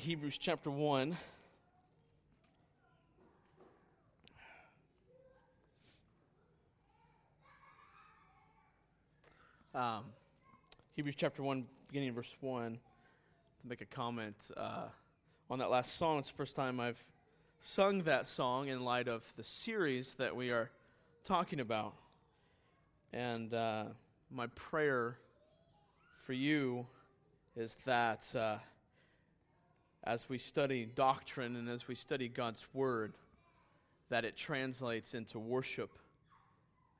Hebrews chapter 1. Um, Hebrews chapter 1, beginning in verse 1, to make a comment uh, on that last song. It's the first time I've sung that song in light of the series that we are talking about. And uh, my prayer for you is that uh, as we study doctrine and as we study God's Word, that it translates into worship.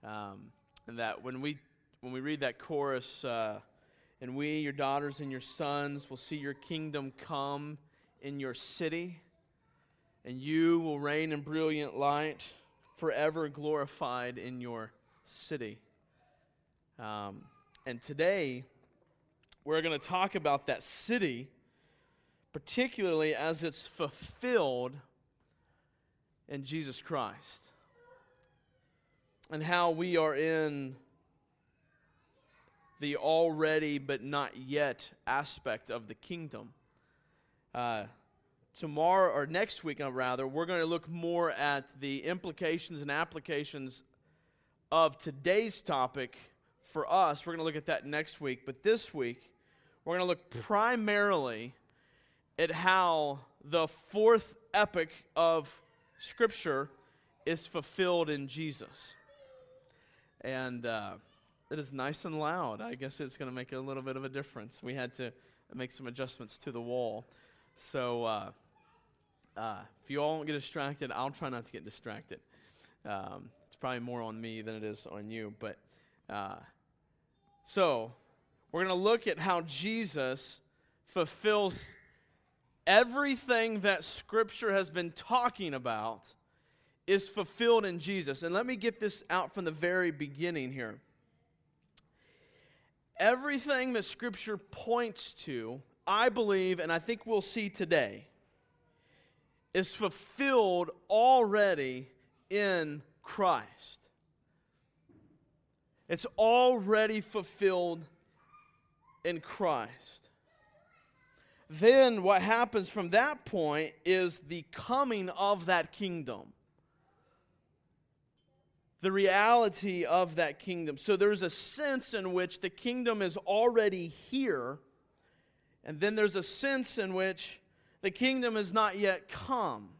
Um, and that when we, when we read that chorus, uh, and we, your daughters and your sons, will see your kingdom come in your city, and you will reign in brilliant light, forever glorified in your city. Um, and today, we're going to talk about that city particularly as it's fulfilled in Jesus Christ. And how we are in the already but not yet aspect of the kingdom. Uh, tomorrow, or next week, uh, rather, we're going to look more at the implications and applications of today's topic for us. We're going to look at that next week. But this week, we're going to look primarily at how the fourth epic of Scripture is fulfilled in Jesus. And uh, it is nice and loud. I guess it's going to make a little bit of a difference. We had to make some adjustments to the wall. So uh, uh, if you all don't get distracted, I'll try not to get distracted. Um, it's probably more on me than it is on you. But uh, so we're going to look at how Jesus fulfills everything that Scripture has been talking about is fulfilled in Jesus. And let me get this out from the very beginning here. Everything that Scripture points to, I believe, and I think we'll see today, is fulfilled already in Christ. It's already fulfilled in Christ then what happens from that point is the coming of that kingdom. The reality of that kingdom. So there's a sense in which the kingdom is already here, and then there's a sense in which the kingdom has not yet come.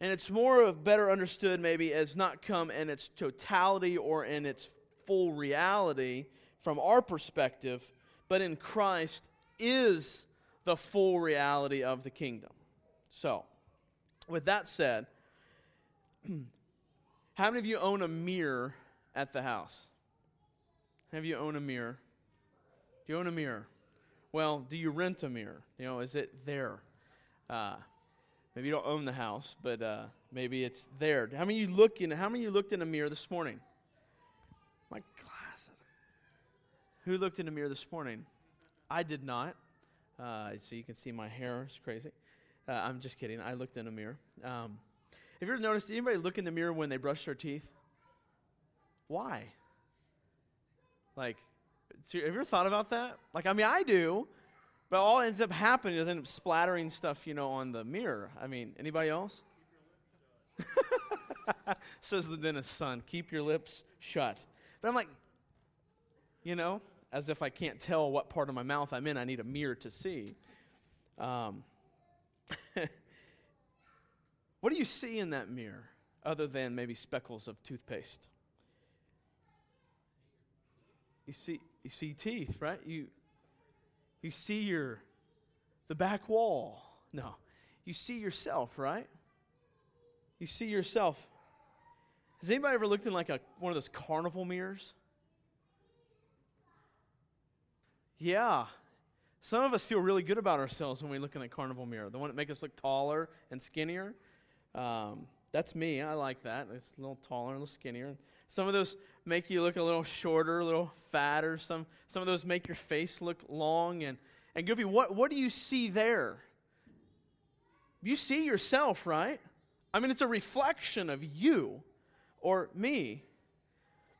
And it's more of better understood maybe as not come in its totality or in its full reality from our perspective, but in Christ is the full reality of the kingdom. So, with that said, how many of you own a mirror at the house? Have you own a mirror? Do you own a mirror? Well, do you rent a mirror? You know, is it there? Uh, maybe you don't own the house, but uh, maybe it's there. How many of you look in? How many of you looked in a mirror this morning? My glasses. Who looked in a mirror this morning? I did not. Uh, so you can see my hair is crazy. Uh, I'm just kidding. I looked in a mirror. Um, have you ever noticed anybody look in the mirror when they brush their teeth? Why? Like, have you ever thought about that? Like, I mean, I do, but all ends up happening is end up splattering stuff, you know, on the mirror. I mean, anybody else? Says the dentist's son, keep your lips shut. But I'm like, you know, as if I can't tell what part of my mouth I'm in. I need a mirror to see. Um, what do you see in that mirror other than maybe speckles of toothpaste? You see, you see teeth, right? You, you see your, the back wall. No, you see yourself, right? You see yourself. Has anybody ever looked in like a, one of those carnival mirrors? Yeah. Some of us feel really good about ourselves when we look in a carnival mirror. The one that make us look taller and skinnier. Um, that's me. I like that. It's a little taller, a little skinnier. Some of those make you look a little shorter, a little fatter. Some some of those make your face look long and and goofy. What what do you see there? You see yourself, right? I mean, it's a reflection of you or me,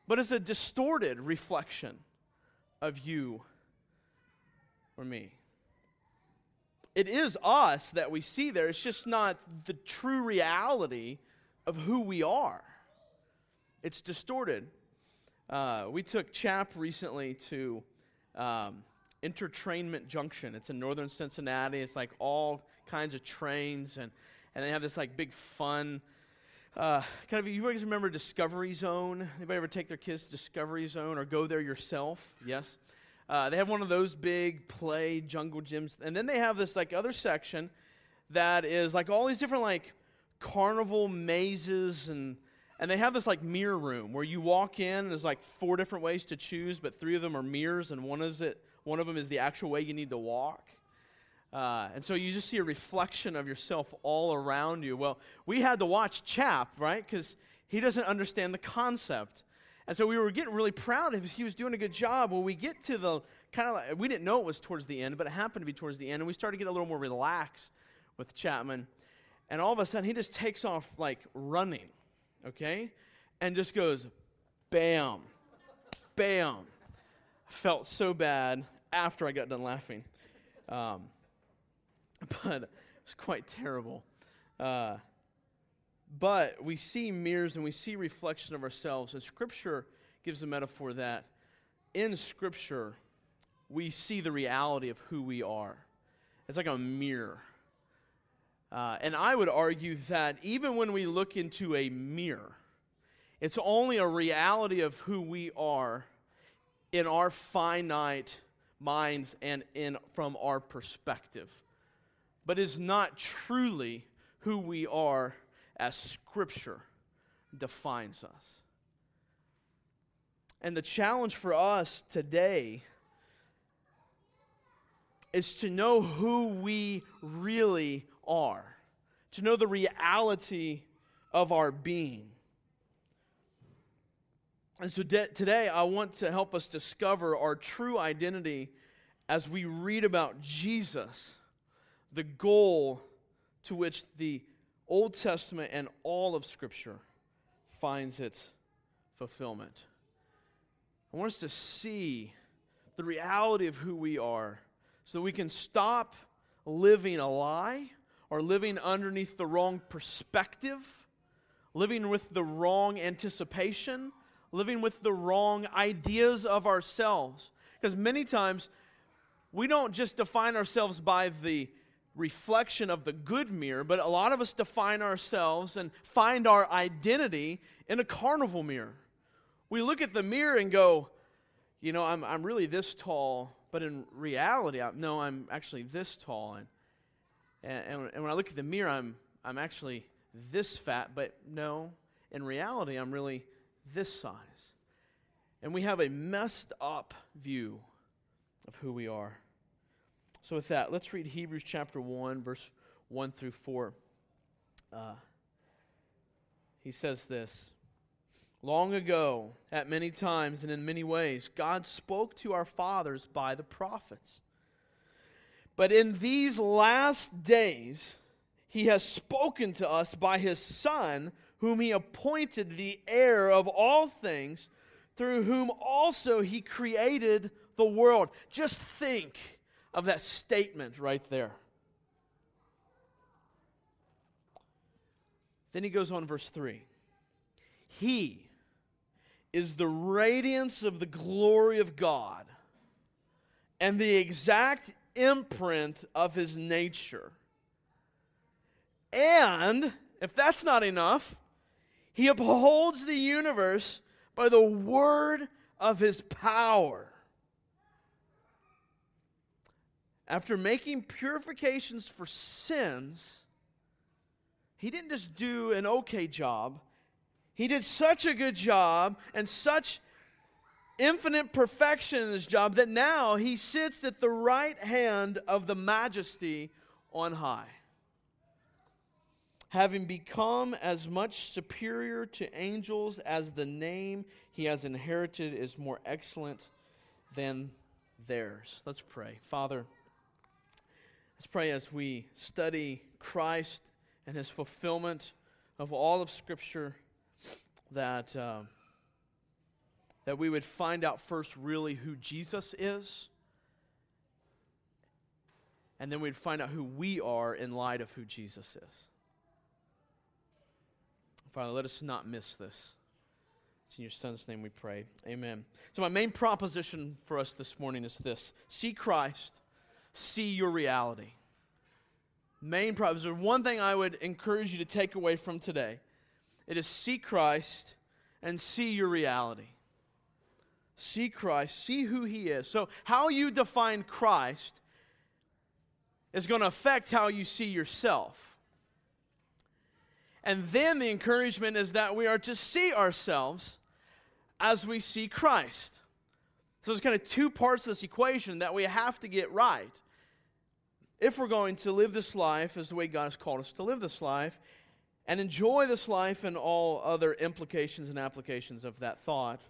but it's a distorted reflection of you or me. it is us that we see there. It's just not the true reality of who we are. It's distorted. Uh, we took Chap recently to um, EnterTrainment Junction. It's in northern Cincinnati. It's like all kinds of trains, and, and they have this like big fun. Uh, kind of, you guys remember Discovery Zone? Anybody ever take their kids to Discovery Zone or go there yourself? Yes. Uh, they have one of those big play jungle gyms, and then they have this like other section that is like all these different like carnival mazes and and they have this like mirror room where you walk in. There's like four different ways to choose, but three of them are mirrors, and one is it. One of them is the actual way you need to walk. Uh, and so you just see a reflection of yourself all around you. Well, we had to watch Chap, right? Because he doesn't understand the concept. And so we were getting really proud of him. He was doing a good job. Well, we get to the kind of like, we didn't know it was towards the end, but it happened to be towards the end. And we started to get a little more relaxed with Chapman. And all of a sudden, he just takes off like running, okay? And just goes, bam, bam. Felt so bad after I got done laughing. Um, but it was quite terrible. Uh, but we see mirrors and we see reflection of ourselves. And Scripture gives a metaphor that in Scripture, we see the reality of who we are. It's like a mirror. Uh, and I would argue that even when we look into a mirror, it's only a reality of who we are in our finite minds and in, from our perspective, but is not truly who we are as Scripture defines us. And the challenge for us today is to know who we really are, to know the reality of our being. And so de- today, I want to help us discover our true identity as we read about Jesus, the goal to which the Old Testament and all of Scripture finds its fulfillment. I want us to see the reality of who we are so that we can stop living a lie or living underneath the wrong perspective, living with the wrong anticipation, living with the wrong ideas of ourselves. Because many times we don't just define ourselves by the reflection of the good mirror, but a lot of us define ourselves and find our identity in a carnival mirror. We look at the mirror and go, you know, I'm, I'm really this tall, but in reality, I, no, I'm actually this tall. And, and, and when I look at the mirror, I'm, I'm actually this fat, but no, in reality, I'm really this size. And we have a messed up view of who we are. So, with that, let's read Hebrews chapter 1, verse 1 through 4. Uh, he says this Long ago, at many times and in many ways, God spoke to our fathers by the prophets. But in these last days, he has spoken to us by his Son, whom he appointed the heir of all things, through whom also he created the world. Just think of that statement right there. Then he goes on, verse 3. He is the radiance of the glory of God and the exact imprint of his nature. And, if that's not enough, he upholds the universe by the word of his power. After making purifications for sins, he didn't just do an okay job. He did such a good job and such infinite perfection in his job that now he sits at the right hand of the majesty on high. Having become as much superior to angels as the name he has inherited is more excellent than theirs. Let's pray. Father, Let's pray as we study Christ and his fulfillment of all of Scripture that, uh, that we would find out first really who Jesus is. and then we'd find out who we are in light of who Jesus is. Father, let us not miss this. It's in your Son's name we pray. Amen. So, my main proposition for us this morning is this see Christ, see your reality. Main proposition. One thing I would encourage you to take away from today it is see Christ and see your reality. See Christ, see who He is. So, how you define Christ is going to affect how you see yourself. And then the encouragement is that we are to see ourselves as we see Christ. So there's kind of two parts of this equation that we have to get right. If we're going to live this life as the way God has called us to live this life and enjoy this life and all other implications and applications of that thought.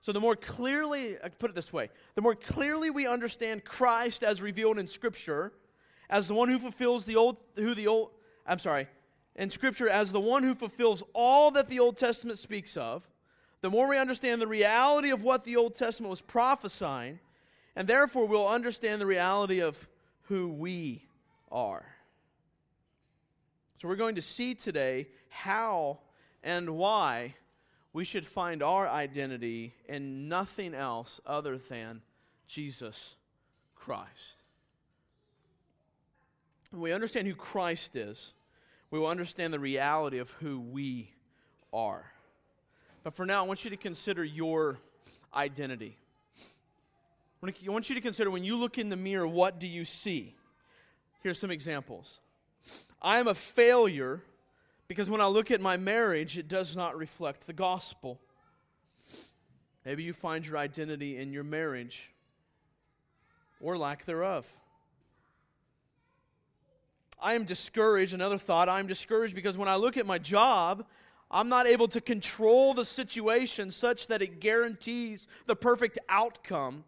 So, the more clearly, I put it this way, the more clearly we understand Christ as revealed in Scripture, as the one who fulfills the old, who the old, I'm sorry, in Scripture as the one who fulfills all that the Old Testament speaks of, the more we understand the reality of what the Old Testament was prophesying, and therefore we'll understand the reality of who we are. So we're going to see today how and why we should find our identity in nothing else other than Jesus Christ. When we understand who Christ is, we will understand the reality of who we are. But for now, I want you to consider your identity. I want you to consider when you look in the mirror, what do you see? Here's some examples. I am a failure because when I look at my marriage, it does not reflect the gospel. Maybe you find your identity in your marriage or lack thereof. I am discouraged. Another thought I am discouraged because when I look at my job, I'm not able to control the situation such that it guarantees the perfect outcome.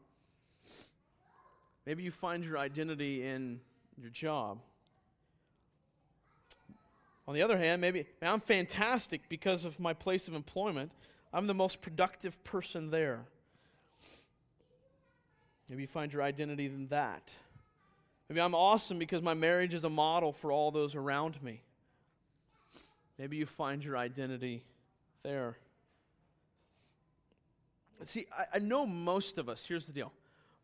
Maybe you find your identity in your job. On the other hand, maybe I'm fantastic because of my place of employment. I'm the most productive person there. Maybe you find your identity in that. Maybe I'm awesome because my marriage is a model for all those around me. Maybe you find your identity there. See, I, I know most of us, here's the deal.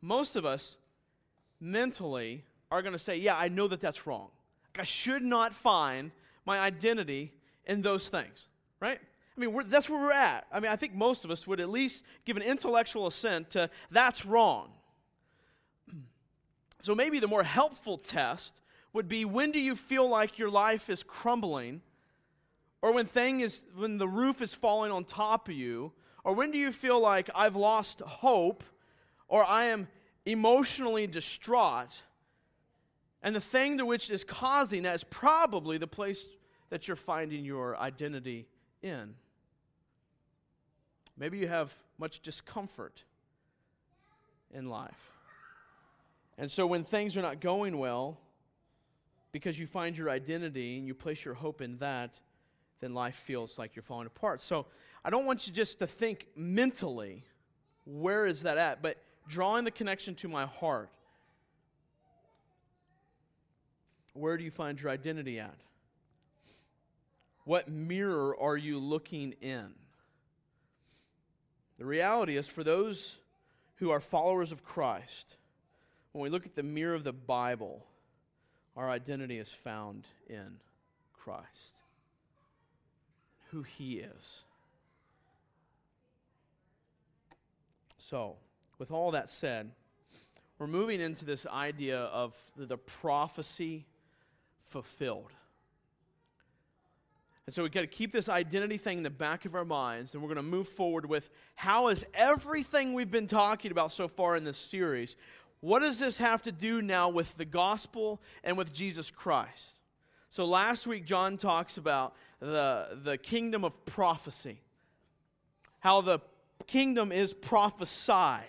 Most of us mentally are going to say, Yeah, I know that that's wrong. I should not find my identity in those things, right? I mean, that's where we're at. I mean, I think most of us would at least give an intellectual assent to that's wrong. So maybe the more helpful test would be when do you feel like your life is crumbling? Or when thing is when the roof is falling on top of you? Or when do you feel like I've lost hope or I am emotionally distraught? And the thing to which is causing that is probably the place that you're finding your identity in. Maybe you have much discomfort in life. And so when things are not going well, because you find your identity and you place your hope in that, then life feels like you're falling apart. So I don't want you just to think mentally, where is that at? But drawing the connection to my heart. Where do you find your identity at? What mirror are you looking in? The reality is, for those who are followers of Christ, when we look at the mirror of the Bible, our identity is found in Christ, who He is. So, with all that said, we're moving into this idea of the prophecy fulfilled. And so we've got to keep this identity thing in the back of our minds, and we're going to move forward with how is everything we've been talking about so far in this series, what does this have to do now with the gospel and with Jesus Christ? So last week, John talks about the, the kingdom of prophecy, how the kingdom is prophesied,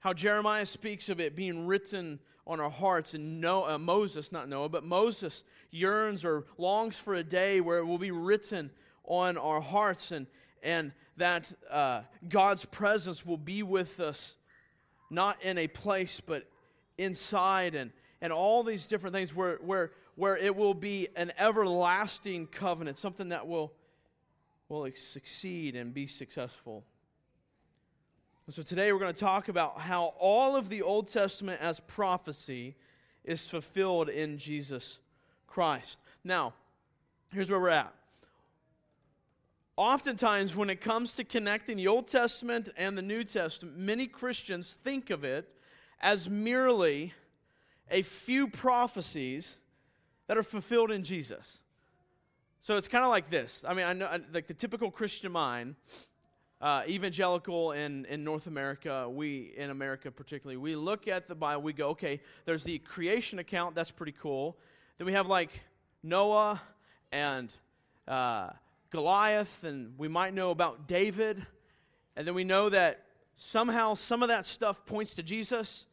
how Jeremiah speaks of it being written on our hearts, and Noah, uh, Moses, not Noah, but Moses yearns or longs for a day where it will be written on our hearts, and, and that uh, God's presence will be with us not in a place, but inside and, and all these different things where, where, where it will be an everlasting covenant, something that will, will succeed and be successful. so today we're going to talk about how all of the Old Testament as prophecy is fulfilled in Jesus Christ. Now, here's where we're at. Oftentimes, when it comes to connecting the Old Testament and the New Testament, many Christians think of it as merely a few prophecies that are fulfilled in Jesus. So it's kind of like this. I mean, I know, like the typical Christian mind, uh, evangelical in, in North America, we, in America particularly, we look at the Bible, we go, okay, there's the creation account, that's pretty cool. Then we have like Noah and uh, Goliath, and we might know about David. And then we know that somehow some of that stuff points to Jesus.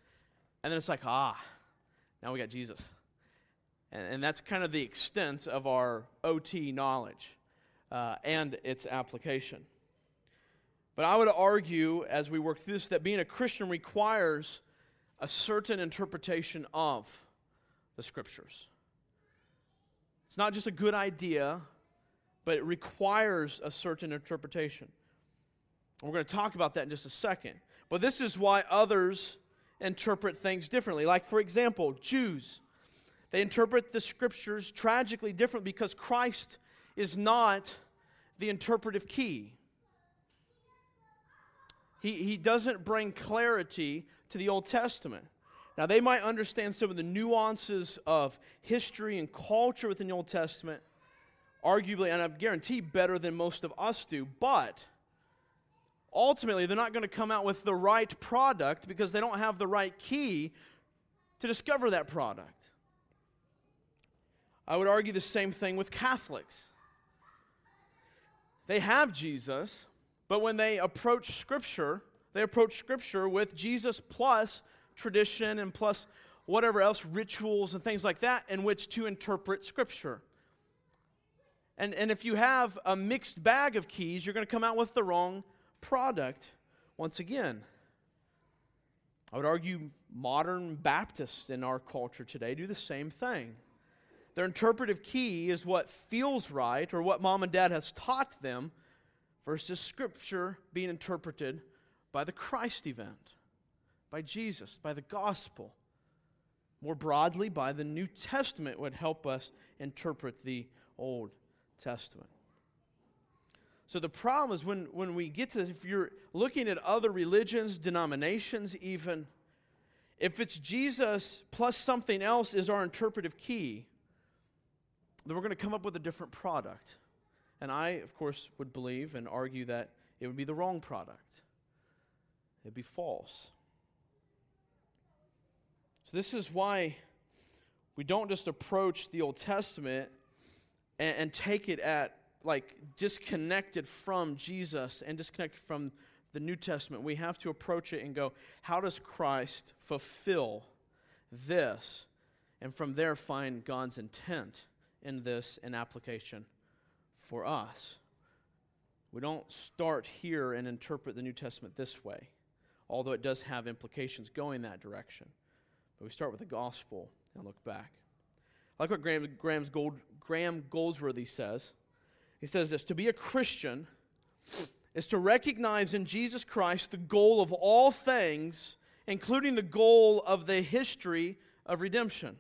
And then it's like, ah, now we got Jesus. And, and that's kind of the extent of our OT knowledge uh, and its application. But I would argue, as we work through this, that being a Christian requires a certain interpretation of the Scriptures. It's not just a good idea, but it requires a certain interpretation. We're going to talk about that in just a second. But this is why others interpret things differently. Like, for example, Jews. They interpret the scriptures tragically different because Christ is not the interpretive key. He, he doesn't bring clarity to the Old Testament. Now, they might understand some of the nuances of history and culture within the Old Testament, arguably, and I guarantee better than most of us do, but ultimately, they're not going to come out with the right product because they don't have the right key to discover that product. I would argue the same thing with Catholics. They have Jesus, but when they approach Scripture, they approach Scripture with Jesus plus tradition and plus whatever else, rituals and things like that, in which to interpret Scripture. And, and if you have a mixed bag of keys, you're going to come out with the wrong product once again. I would argue modern Baptists in our culture today do the same thing. Their interpretive key is what feels right or what mom and dad has taught them versus Scripture being interpreted by the Christ event, by Jesus, by the gospel. More broadly, by the New Testament would help us interpret the Old Testament. So the problem is when, when we get to, if you're looking at other religions, denominations, even, if it's Jesus plus something else is our interpretive key, then we're going to come up with a different product. And I, of course, would believe and argue that it would be the wrong product, it'd be false. So, this is why we don't just approach the Old Testament and, and take it at like disconnected from Jesus and disconnected from the New Testament. We have to approach it and go, how does Christ fulfill this? And from there, find God's intent in this in application for us. We don't start here and interpret the New Testament this way, although it does have implications going that direction. But we start with the gospel and look back. I like what Graham, Graham's Gold, Graham Goldsworthy says. He says this To be a Christian is to recognize in Jesus Christ the goal of all things, including the goal of the history of redemption.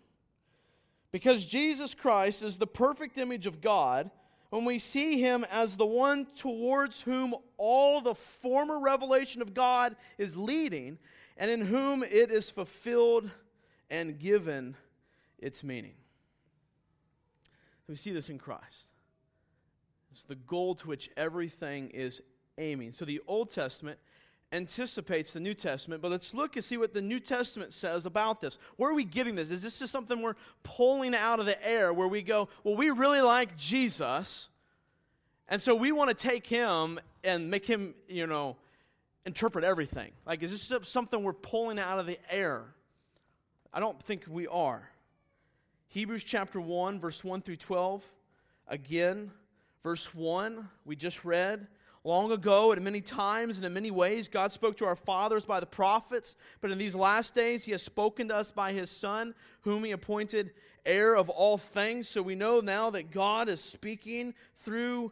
Because Jesus Christ is the perfect image of God, when we see him as the one towards whom all the former revelation of God is leading, and in whom it is fulfilled and given its meaning. We see this in Christ. It's the goal to which everything is aiming. So the Old Testament anticipates the New Testament, but let's look and see what the New Testament says about this. Where are we getting this? Is this just something we're pulling out of the air where we go, well, we really like Jesus, and so we want to take him and make him, you know, interpret everything? Like, is this something we're pulling out of the air? I don't think we are. Hebrews chapter 1, verse 1 through 12. Again, verse 1, we just read Long ago, and many times and in many ways, God spoke to our fathers by the prophets, but in these last days, He has spoken to us by His Son, whom He appointed heir of all things. So we know now that God is speaking through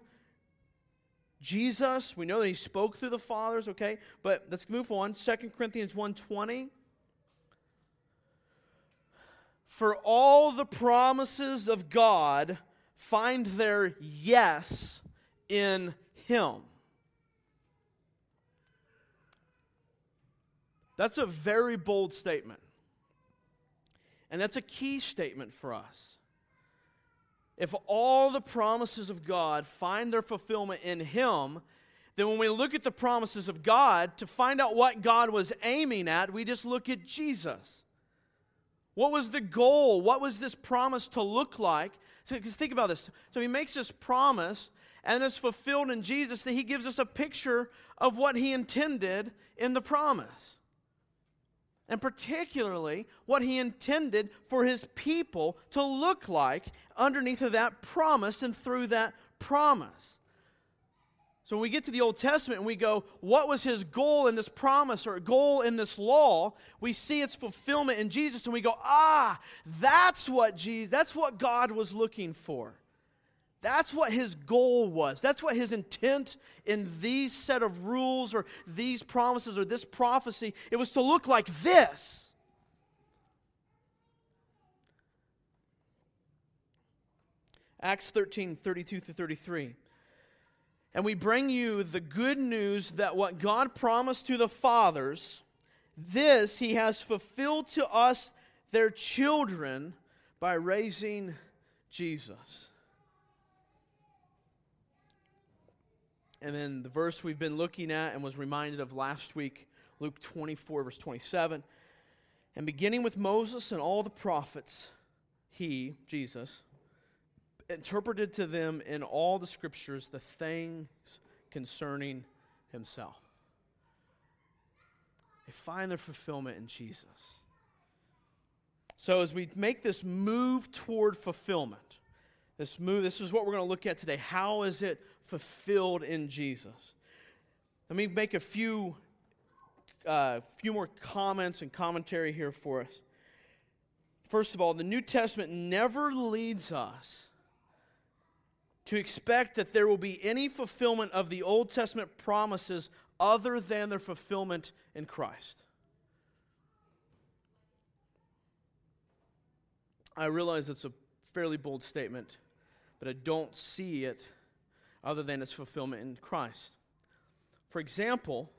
Jesus. We know that He spoke through the fathers, okay? But let's move on. 2 Corinthians 1.20. For all the promises of God find their yes in Him. That's a very bold statement. And that's a key statement for us. If all the promises of God find their fulfillment in Him, then when we look at the promises of God, to find out what God was aiming at, we just look at Jesus. What was the goal? What was this promise to look like? So, think about this. So he makes this promise, and it's fulfilled in Jesus, that he gives us a picture of what he intended in the promise and particularly what he intended for his people to look like underneath of that promise and through that promise. So when we get to the Old Testament and we go, what was his goal in this promise or goal in this law? We see its fulfillment in Jesus and we go, ah, that's what Jesus, that's what God was looking for. That's what his goal was. That's what his intent in these set of rules or these promises or this prophecy. It was to look like this. Acts 13, 32 through 33. And we bring you the good news that what God promised to the fathers, this he has fulfilled to us, their children, by raising Jesus. And then the verse we've been looking at and was reminded of last week, Luke 24, verse 27. And beginning with Moses and all the prophets, he, Jesus, interpreted to them in all the scriptures the things concerning himself. They find their fulfillment in Jesus. So, as we make this move toward fulfillment, this move, this is what we're going to look at today. How is it fulfilled in Jesus. Let me make a few, uh, few more comments and commentary here for us. First of all, the New Testament never leads us to expect that there will be any fulfillment of the Old Testament promises other than their fulfillment in Christ. I realize it's a fairly bold statement, but I don't see it other than its fulfillment in Christ. For example,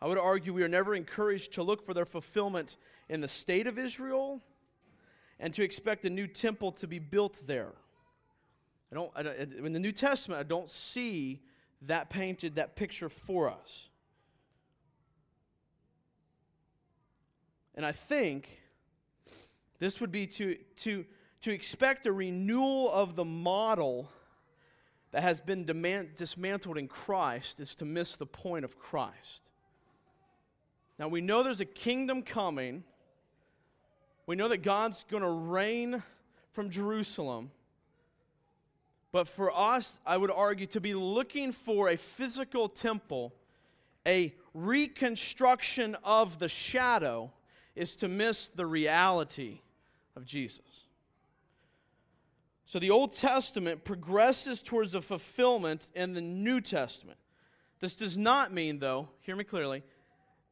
I would argue we are never encouraged to look for their fulfillment in the state of Israel and to expect a new temple to be built there. I don't, I don't, in the New Testament, I don't see that painted, that picture for us. And I think this would be to, to, to expect a renewal of the model that has been demand, dismantled in Christ is to miss the point of Christ. Now, we know there's a kingdom coming. We know that God's going to reign from Jerusalem. But for us, I would argue to be looking for a physical temple, a reconstruction of the shadow, is to miss the reality of Jesus. So the Old Testament progresses towards a fulfillment in the New Testament. This does not mean, though, hear me clearly,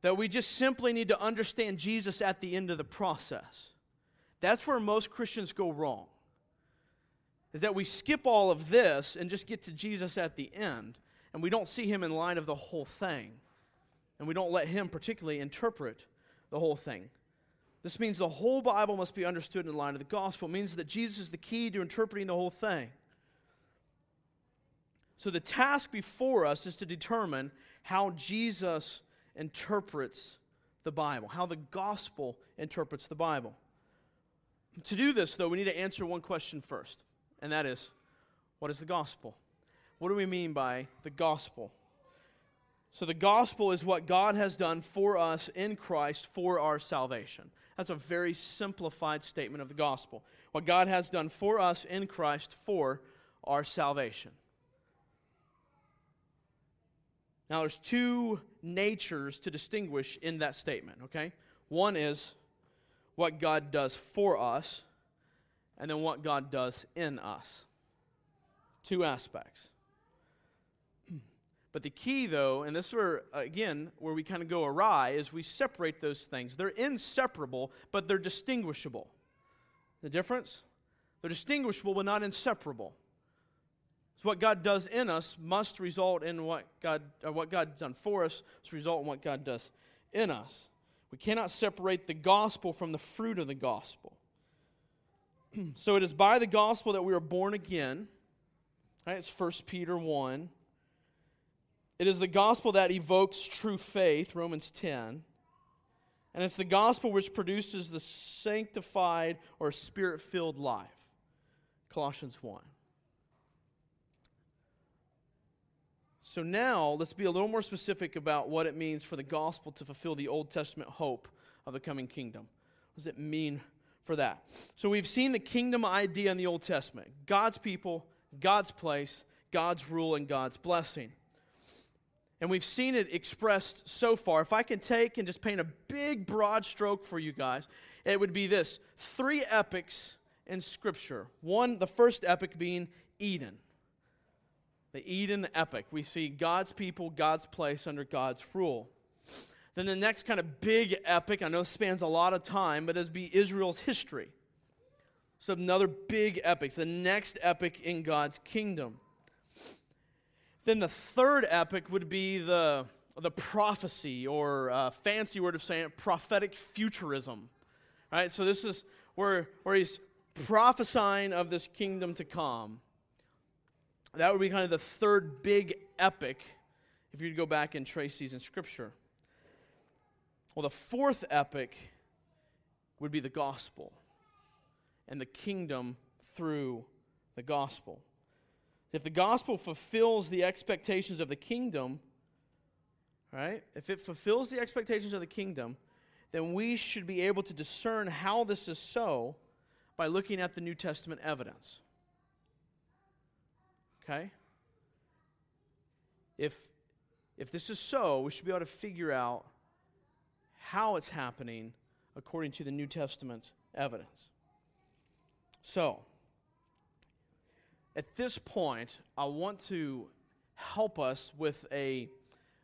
that we just simply need to understand Jesus at the end of the process. That's where most Christians go wrong. Is that we skip all of this and just get to Jesus at the end, and we don't see him in light of the whole thing. And we don't let him particularly interpret the whole thing. This means the whole Bible must be understood in light of the gospel. It means that Jesus is the key to interpreting the whole thing. So the task before us is to determine how Jesus interprets the Bible, how the gospel interprets the Bible. To do this, though, we need to answer one question first, and that is what is the gospel? What do we mean by the gospel? So, the gospel is what God has done for us in Christ for our salvation. That's a very simplified statement of the gospel. What God has done for us in Christ for our salvation. Now, there's two natures to distinguish in that statement, okay? One is what God does for us, and then what God does in us. Two aspects. But the key, though, and this is where, again, where we kind of go awry, is we separate those things. They're inseparable, but they're distinguishable. The difference? They're distinguishable, but not inseparable. So what God does in us must result in what God, or what God's done for us must result in what God does in us. We cannot separate the gospel from the fruit of the gospel. so it is by the gospel that we are born again. Right? It's 1 Peter 1. It is the gospel that evokes true faith, Romans 10. And it's the gospel which produces the sanctified or spirit filled life, Colossians 1. So now let's be a little more specific about what it means for the gospel to fulfill the Old Testament hope of the coming kingdom. What does it mean for that? So we've seen the kingdom idea in the Old Testament God's people, God's place, God's rule, and God's blessing. And we've seen it expressed so far. If I can take and just paint a big, broad stroke for you guys, it would be this three epics in Scripture. One, the first epic being Eden. The Eden epic. We see God's people, God's place under God's rule. Then the next kind of big epic, I know spans a lot of time, but is be Israel's history. So another big epic, the next epic in God's kingdom. Then the third epic would be the, the prophecy, or uh, fancy word of saying it, prophetic futurism. Right? So this is where, where he's prophesying of this kingdom to come. That would be kind of the third big epic if you go back and trace these in Scripture. Well, the fourth epic would be the gospel and the kingdom through the gospel. If the gospel fulfills the expectations of the kingdom, right? If it fulfills the expectations of the kingdom, then we should be able to discern how this is so by looking at the New Testament evidence. Okay? If if this is so, we should be able to figure out how it's happening according to the New Testament evidence. So, at this point, I want to help us with a,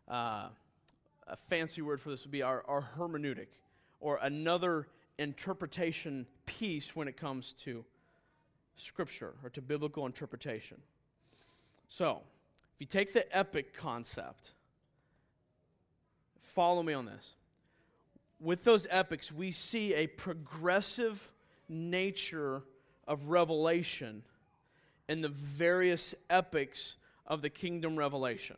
uh, a fancy word for this would be our, our hermeneutic, or another interpretation piece when it comes to Scripture or to biblical interpretation. So, if you take the epic concept, follow me on this. With those epics, we see a progressive nature of revelation in the various epics of the kingdom revelation.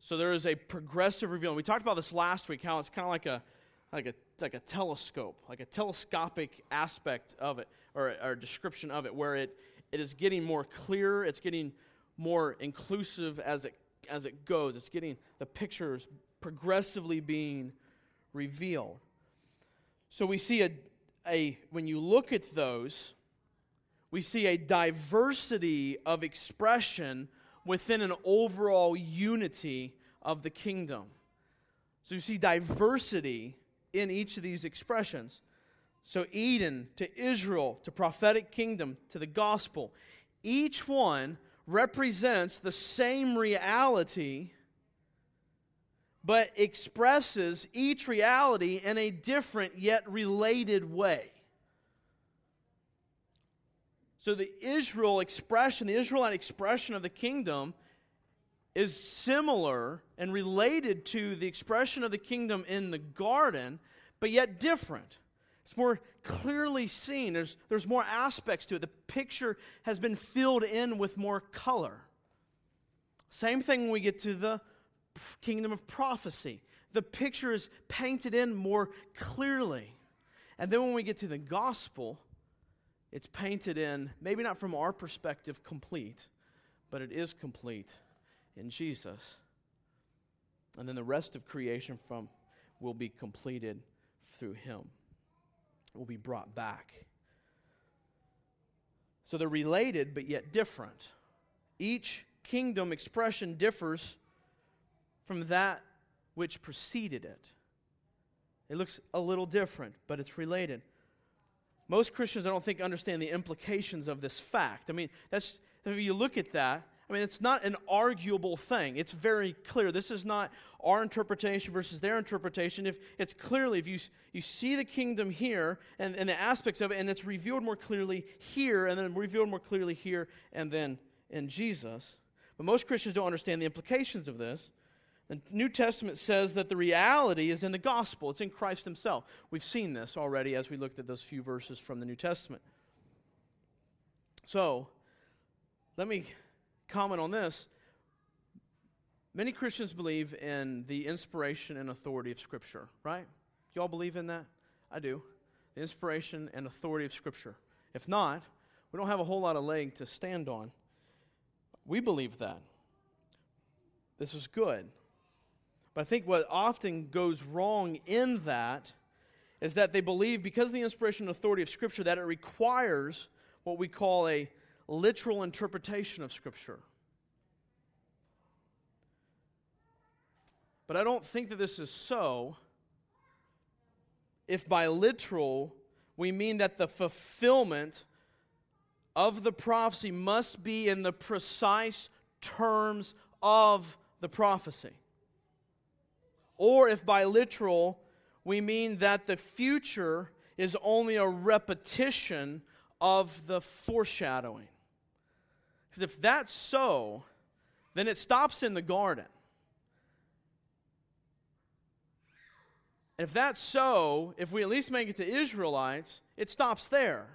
So there is a progressive revealing. We talked about this last week, how it's kind of like a like a like a telescope, like a telescopic aspect of it, or, or description of it, where it, it is getting more clear, it's getting more inclusive as it as it goes. It's getting the pictures progressively being revealed. So we see a, a when you look at those, we see a diversity of expression within an overall unity of the kingdom. So you see diversity in each of these expressions. So, Eden to Israel to prophetic kingdom to the gospel, each one represents the same reality, but expresses each reality in a different yet related way. So the Israel expression, the Israelite expression of the kingdom, is similar and related to the expression of the kingdom in the garden, but yet different. It's more clearly seen. There's, there's more aspects to it. The picture has been filled in with more color. Same thing when we get to the kingdom of prophecy. The picture is painted in more clearly. And then when we get to the gospel, it's painted in, maybe not from our perspective, complete, but it is complete in Jesus. And then the rest of creation from will be completed through him. Will be brought back. So they're related but yet different. Each kingdom expression differs from that which preceded it. It looks a little different, but it's related. Most Christians, I don't think, understand the implications of this fact. I mean, that's if you look at that, I mean, it's not an arguable thing. It's very clear. This is not our interpretation versus their interpretation. If it's clearly, if you, you see the kingdom here and, and the aspects of it, and it's revealed more clearly here, and then revealed more clearly here, and then in Jesus. But most Christians don't understand the implications of this. The New Testament says that the reality is in the gospel, it's in Christ Himself. We've seen this already as we looked at those few verses from the New Testament. So, let me comment on this. Many Christians believe in the inspiration and authority of Scripture, right? Y'all believe in that? I do. The inspiration and authority of Scripture. If not, we don't have a whole lot of leg to stand on. We believe that. This is good. But I think what often goes wrong in that is that they believe, because of the inspiration and authority of Scripture, that it requires what we call a literal interpretation of Scripture. But I don't think that this is so if by literal we mean that the fulfillment of the prophecy must be in the precise terms of the prophecy or if by literal we mean that the future is only a repetition of the foreshadowing. Because if that's so, then it stops in the garden. And if that's so, if we at least make it to Israelites, it stops there.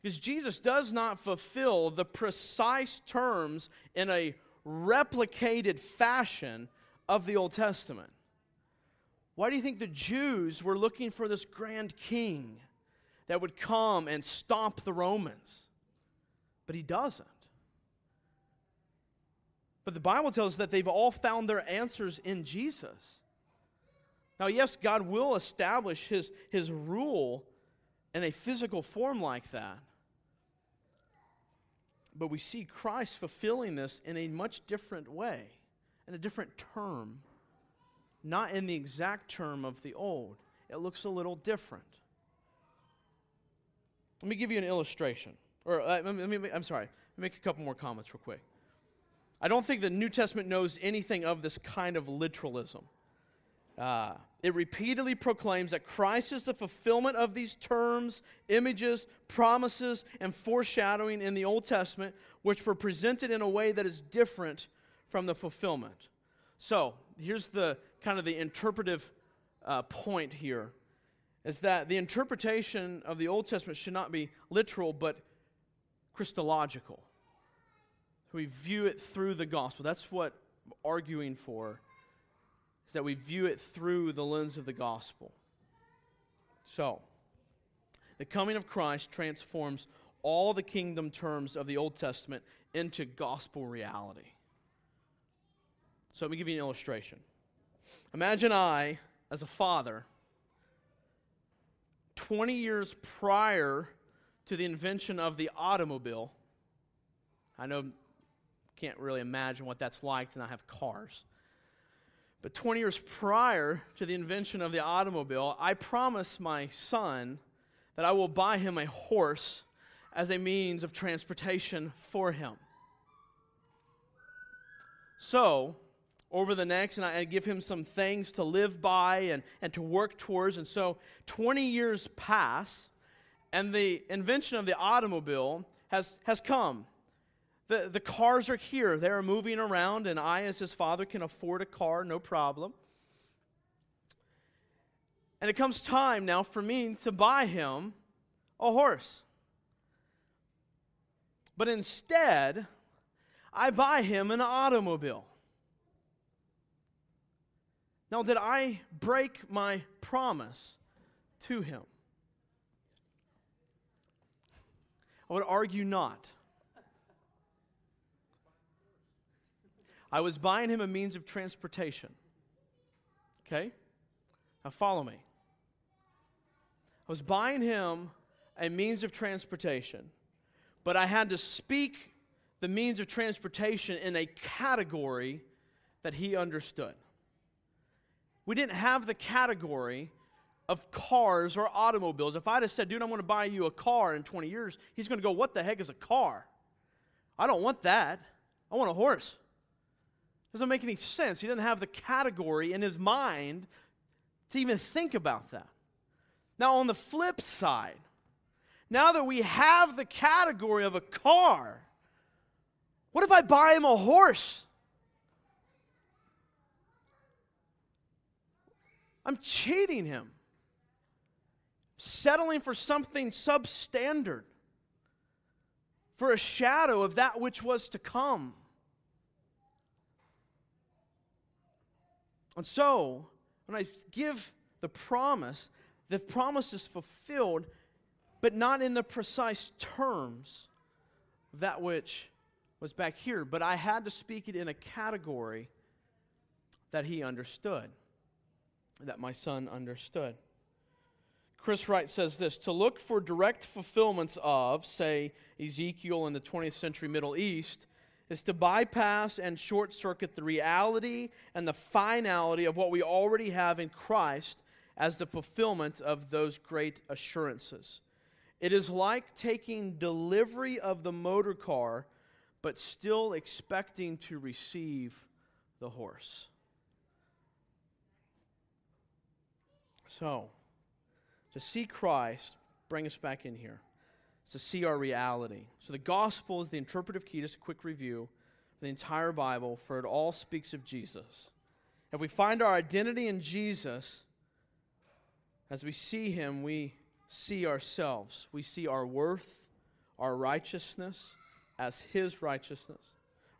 Because Jesus does not fulfill the precise terms in a replicated fashion of the Old Testament. Why do you think the Jews were looking for this grand king that would come and stop the Romans? But he doesn't. But the Bible tells us that they've all found their answers in Jesus. Now, yes, God will establish his, his rule in a physical form like that. But we see Christ fulfilling this in a much different way in a different term, not in the exact term of the old. It looks a little different. Let me give you an illustration. Or, uh, let me, I'm sorry, make a couple more comments real quick. I don't think the New Testament knows anything of this kind of literalism. Uh, it repeatedly proclaims that Christ is the fulfillment of these terms, images, promises, and foreshadowing in the Old Testament, which were presented in a way that is different from the fulfillment. So, here's the kind of the interpretive uh, point here is that the interpretation of the Old Testament should not be literal but Christological. We view it through the gospel. That's what I'm arguing for, is that we view it through the lens of the gospel. So, the coming of Christ transforms all the kingdom terms of the Old Testament into gospel reality. So let me give you an illustration. Imagine I, as a father, 20 years prior to the invention of the automobile, I know can't really imagine what that's like to not have cars. But 20 years prior to the invention of the automobile, I promised my son that I will buy him a horse as a means of transportation for him. So, over the next, and I give him some things to live by and, and to work towards. And so 20 years pass, and the invention of the automobile has, has come. The, the cars are here. They're moving around, and I, as his father, can afford a car, no problem. And it comes time now for me to buy him a horse. But instead, I buy him an automobile. Now, did I break my promise to him? I would argue not. I was buying him a means of transportation. Okay? Now, follow me. I was buying him a means of transportation, but I had to speak the means of transportation in a category that he understood. We didn't have the category of cars or automobiles. If I'd have said, dude, I'm going to buy you a car in 20 years, he's going to go, what the heck is a car? I don't want that. I want a horse. Doesn't make any sense. He didn't have the category in his mind to even think about that. Now, on the flip side, now that we have the category of a car, what if I buy him a horse? I'm cheating him, settling for something substandard, for a shadow of that which was to come. And so, when I give the promise, the promise is fulfilled, but not in the precise terms of that which was back here. But I had to speak it in a category that he understood, that my son understood. Chris Wright says this to look for direct fulfillments of, say, Ezekiel in the 20th century Middle East is to bypass and short circuit the reality and the finality of what we already have in Christ as the fulfillment of those great assurances. It is like taking delivery of the motor car, but still expecting to receive the horse. So, to see Christ, bring us back in here to see our reality. So the gospel is the interpretive key. Just a quick review the entire Bible, for it all speaks of Jesus. If we find our identity in Jesus, as we see him, we see ourselves. We see our worth, our righteousness as his righteousness,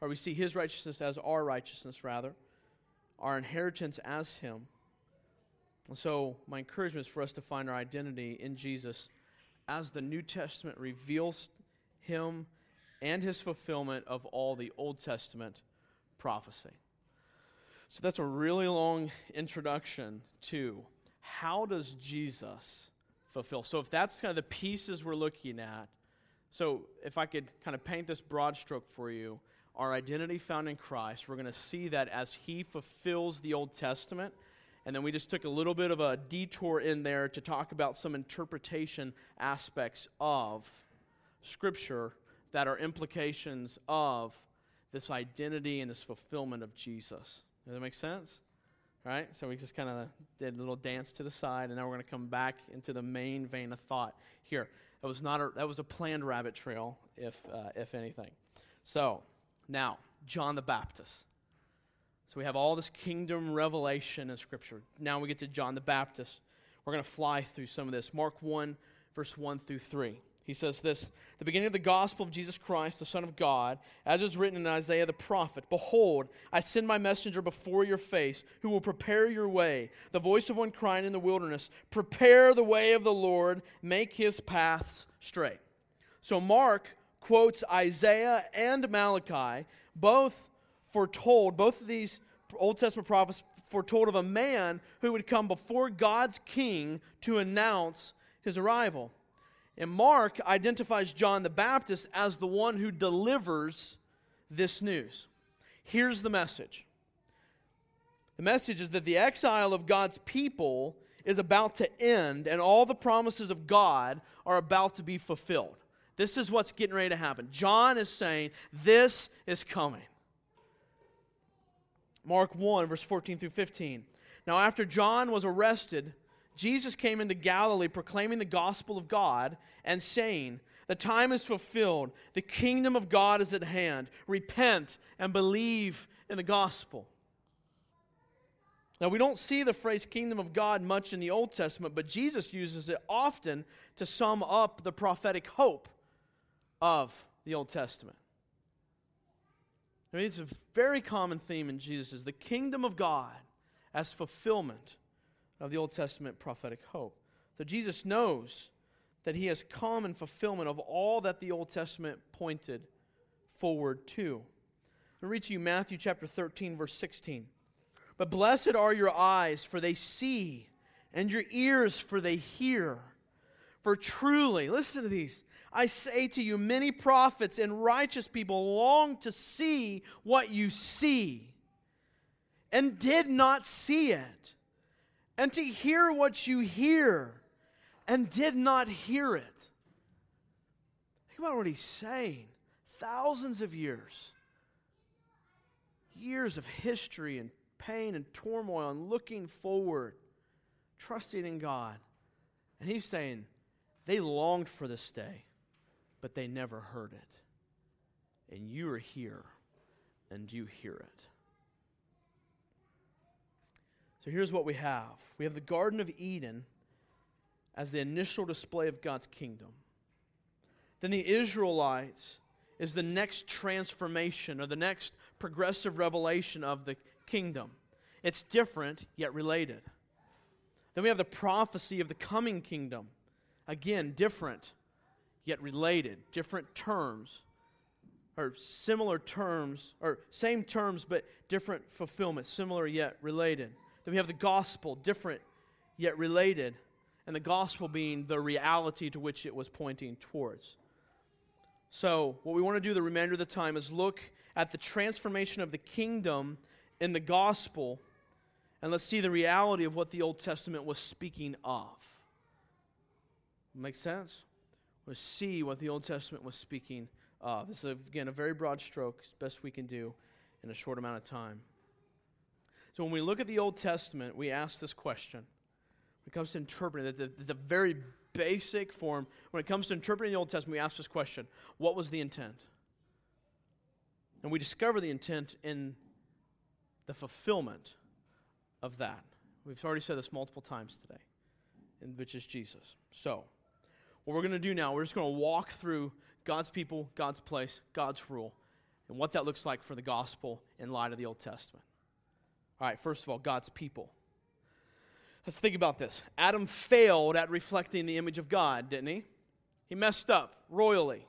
or we see his righteousness as our righteousness, rather, our inheritance as him. And so, my encouragement is for us to find our identity in Jesus as the New Testament reveals him and his fulfillment of all the Old Testament prophecy. So that's a really long introduction to how does Jesus fulfill. So if that's kind of the pieces we're looking at, so if I could kind of paint this broad stroke for you, our identity found in Christ, we're going to see that as he fulfills the Old Testament and then we just took a little bit of a detour in there to talk about some interpretation aspects of Scripture that are implications of this identity and this fulfillment of Jesus. Does that make sense? Right? So we just kind of did a little dance to the side, and now we're going to come back into the main vein of thought here. That was not a, that was a planned rabbit trail, if uh, if anything. So now John the Baptist. So we have all this kingdom revelation in Scripture. Now we get to John the Baptist. We're going to fly through some of this. Mark 1, verse 1 through 3. He says this The beginning of the gospel of Jesus Christ, the Son of God, as is written in Isaiah the prophet Behold, I send my messenger before your face, who will prepare your way. The voice of one crying in the wilderness, Prepare the way of the Lord, make his paths straight. So Mark quotes Isaiah and Malachi, both foretold, both of these Old Testament prophets foretold of a man who would come before God's king to announce his arrival. And Mark identifies John the Baptist as the one who delivers this news. Here's the message the message is that the exile of God's people is about to end, and all the promises of God are about to be fulfilled. This is what's getting ready to happen. John is saying, This is coming. Mark 1, verse 14 through 15. Now, after John was arrested, Jesus came into Galilee proclaiming the gospel of God and saying, The time is fulfilled, the kingdom of God is at hand. Repent and believe in the gospel. Now, we don't see the phrase kingdom of God much in the Old Testament, but Jesus uses it often to sum up the prophetic hope of the Old Testament. I mean, it's a very common theme in Jesus the kingdom of God as fulfillment of the Old Testament prophetic hope. So Jesus knows that he has come in fulfillment of all that the Old Testament pointed forward to. I read to you Matthew chapter 13, verse 16. But blessed are your eyes, for they see, and your ears, for they hear. For truly, listen to these I say to you, many prophets and righteous people long to see what you see, and did not see it, and to hear what you hear and did not hear it. Think about what he's saying. Thousands of years, years of history and pain and turmoil and looking forward, trusting in God. And he's saying they longed for this day, but they never heard it. And you are here, and you hear it. So here's what we have we have the Garden of Eden as the initial display of God's kingdom. Then the Israelites is the next transformation or the next progressive revelation of the kingdom. It's different, yet related. Then we have the prophecy of the coming kingdom. Again, different, yet related. Different terms, or similar terms, or same terms, but different fulfillment. Similar, yet related. Then we have the gospel, different, yet related. And the gospel being the reality to which it was pointing towards. So, what we want to do the remainder of the time is look at the transformation of the kingdom in the gospel, and let's see the reality of what the Old Testament was speaking of. Make sense? Let's see what the Old Testament was speaking of. This is, again, a very broad stroke, best we can do in a short amount of time. So, when we look at the Old Testament, we ask this question. When it comes to interpreting it, the, the very basic form, when it comes to interpreting the Old Testament, we ask this question What was the intent? And we discover the intent in the fulfillment of that. We've already said this multiple times today, which is Jesus. So, what we're going to do now, we're just going to walk through God's people, God's place, God's rule, and what that looks like for the gospel in light of the Old Testament. All right, first of all, God's people. Let's think about this. Adam failed at reflecting the image of God, didn't he? He messed up royally.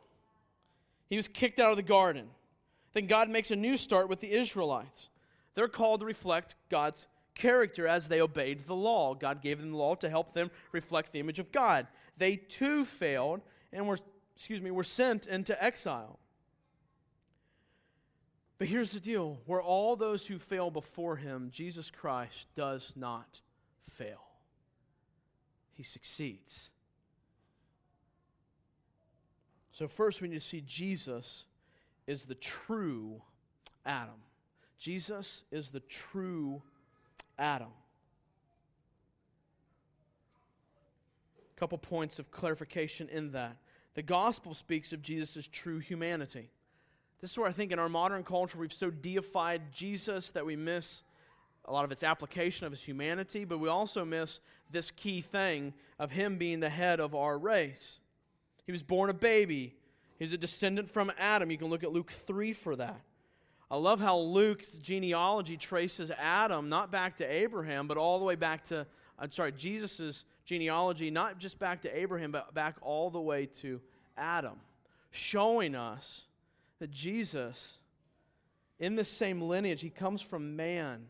He was kicked out of the garden. Then God makes a new start with the Israelites. They're called to reflect God's character as they obeyed the law. God gave them the law to help them reflect the image of God. They too failed and were, excuse me, were sent into exile. But here's the deal where all those who fail before him, Jesus Christ does not fail, he succeeds. So, first, we need to see Jesus is the true Adam. Jesus is the true Adam. A couple points of clarification in that. The gospel speaks of Jesus' true humanity. This is where I think in our modern culture we've so deified Jesus that we miss a lot of its application of his humanity, but we also miss this key thing of him being the head of our race. He was born a baby, he's a descendant from Adam. You can look at Luke 3 for that. I love how Luke's genealogy traces Adam not back to Abraham, but all the way back to, I'm sorry, Jesus' genealogy, not just back to Abraham, but back all the way to Adam, showing us that Jesus, in this same lineage, he comes from man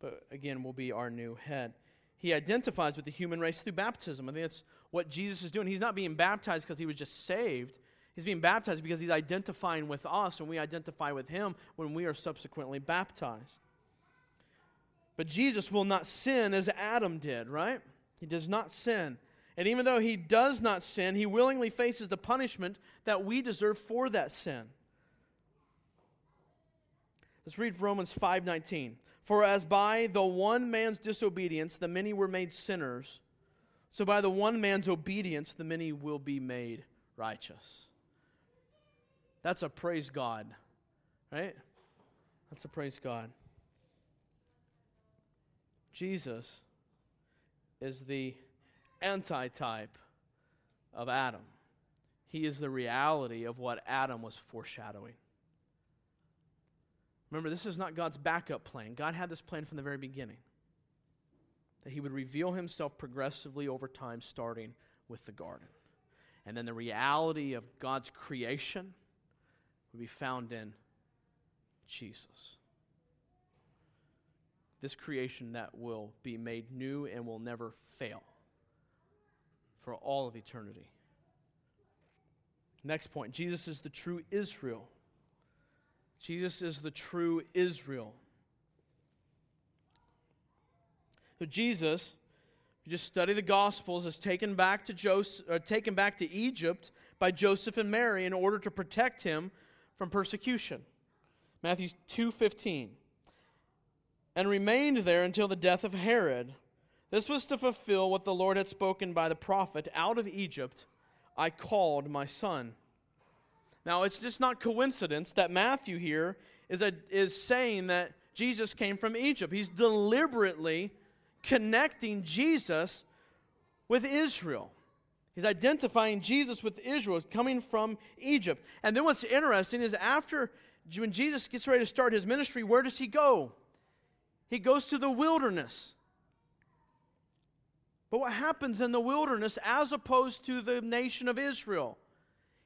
but again will be our new head. He identifies with the human race through baptism. I think that's what Jesus is doing. He's not being baptized because he was just saved. He's being baptized because he's identifying with us, and we identify with him when we are subsequently baptized. But Jesus will not sin as Adam did, right? He does not sin. And even though he does not sin, he willingly faces the punishment that we deserve for that sin. Let's read Romans 5:19. For as by the one man's disobedience the many were made sinners, so by the one man's obedience the many will be made righteous. That's a praise God, right? That's a praise God. Jesus is the antitype of Adam. He is the reality of what Adam was foreshadowing. Remember, this is not God's backup plan. God had this plan from the very beginning that He would reveal Himself progressively over time, starting with the garden. And then the reality of God's creation would be found in Jesus. This creation that will be made new and will never fail for all of eternity. Next point Jesus is the true Israel. Jesus is the true Israel. So Jesus, if you just study the Gospels, is taken back to Joseph, uh, taken back to Egypt by Joseph and Mary in order to protect him from persecution. Matthew 2:15. And remained there until the death of Herod. This was to fulfill what the Lord had spoken by the prophet, out of Egypt I called my son. Now, it's just not coincidence that Matthew here is, a, is saying that Jesus came from Egypt. He's deliberately connecting Jesus with Israel. He's identifying Jesus with Israel coming from Egypt. And then what's interesting is after, when Jesus gets ready to start his ministry, where does he go? He goes to the wilderness. But what happens in the wilderness as opposed to the nation of Israel?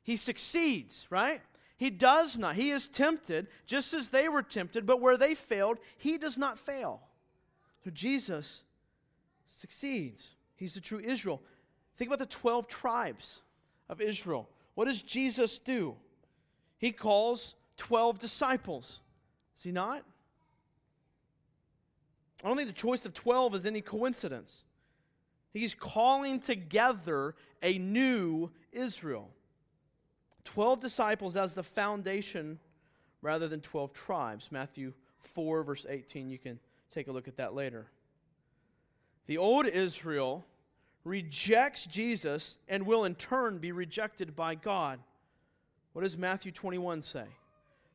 He succeeds, right? He does not. He is tempted just as they were tempted, but where they failed, he does not fail. So Jesus succeeds. He's the true Israel. Think about the 12 tribes of Israel. What does Jesus do? He calls 12 disciples. Is he not? I don't think the choice of 12 is any coincidence. He's calling together a new Israel. 12 disciples as the foundation rather than 12 tribes. Matthew 4, verse 18. You can take a look at that later. The old Israel rejects Jesus and will in turn be rejected by God. What does Matthew 21 say?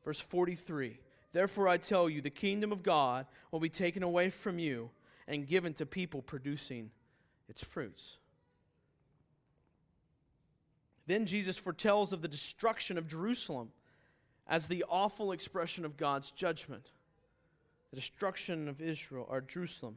Verse 43 Therefore I tell you, the kingdom of God will be taken away from you and given to people producing its fruits. Then Jesus foretells of the destruction of Jerusalem as the awful expression of God's judgment. The destruction of Israel or Jerusalem.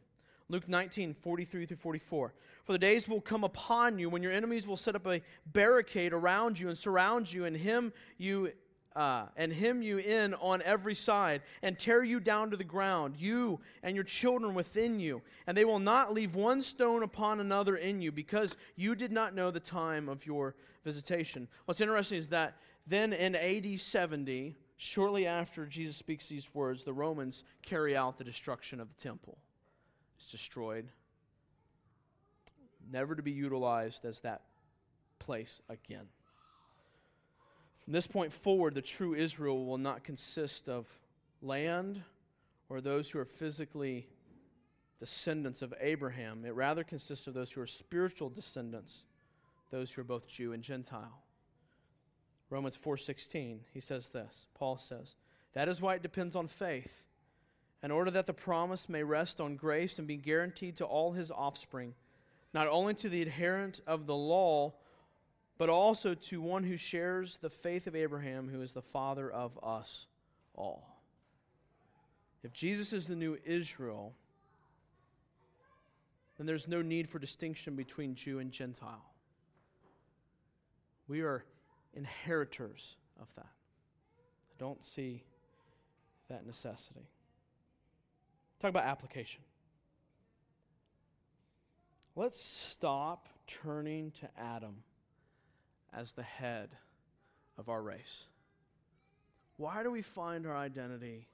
Luke 19, 43 through 44. For the days will come upon you when your enemies will set up a barricade around you and surround you, and him you uh, and hem you in on every side, and tear you down to the ground, you and your children within you. And they will not leave one stone upon another in you, because you did not know the time of your visitation. What's interesting is that then in AD 70, shortly after Jesus speaks these words, the Romans carry out the destruction of the temple. It's destroyed, never to be utilized as that place again. From this point forward, the true Israel will not consist of land or those who are physically descendants of Abraham. It rather consists of those who are spiritual descendants, those who are both Jew and Gentile. Romans 4:16, he says this. Paul says, "That is why it depends on faith." In order that the promise may rest on grace and be guaranteed to all his offspring, not only to the adherent of the law, but also to one who shares the faith of Abraham, who is the father of us all. If Jesus is the new Israel, then there's no need for distinction between Jew and Gentile. We are inheritors of that. I don't see that necessity. Talk about application. Let's stop turning to Adam as the head of our race. Why do we find our identity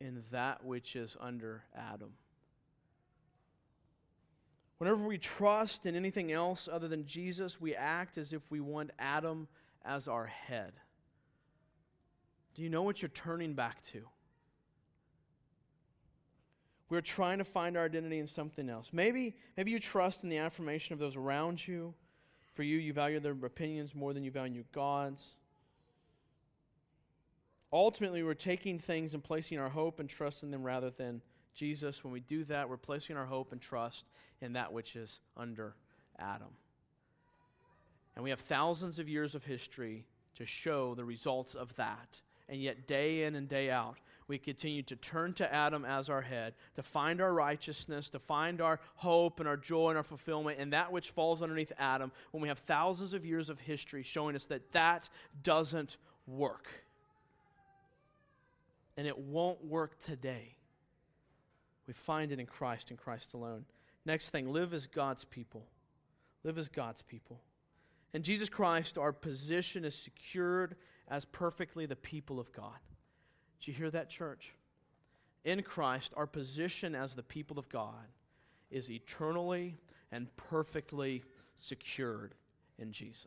in that which is under Adam? Whenever we trust in anything else other than Jesus, we act as if we want Adam as our head. Do you know what you're turning back to? We're trying to find our identity in something else. Maybe, maybe you trust in the affirmation of those around you. For you, you value their opinions more than you value God's. Ultimately, we're taking things and placing our hope and trust in them rather than Jesus. When we do that, we're placing our hope and trust in that which is under Adam. And we have thousands of years of history to show the results of that. And yet, day in and day out, we continue to turn to Adam as our head, to find our righteousness, to find our hope and our joy and our fulfillment in that which falls underneath Adam, when we have thousands of years of history showing us that that doesn't work. And it won't work today. We find it in Christ and Christ alone. Next thing, live as God's people. Live as God's people. In Jesus Christ, our position is secured as perfectly the people of God. Do you hear that, church? In Christ, our position as the people of God is eternally and perfectly secured in Jesus.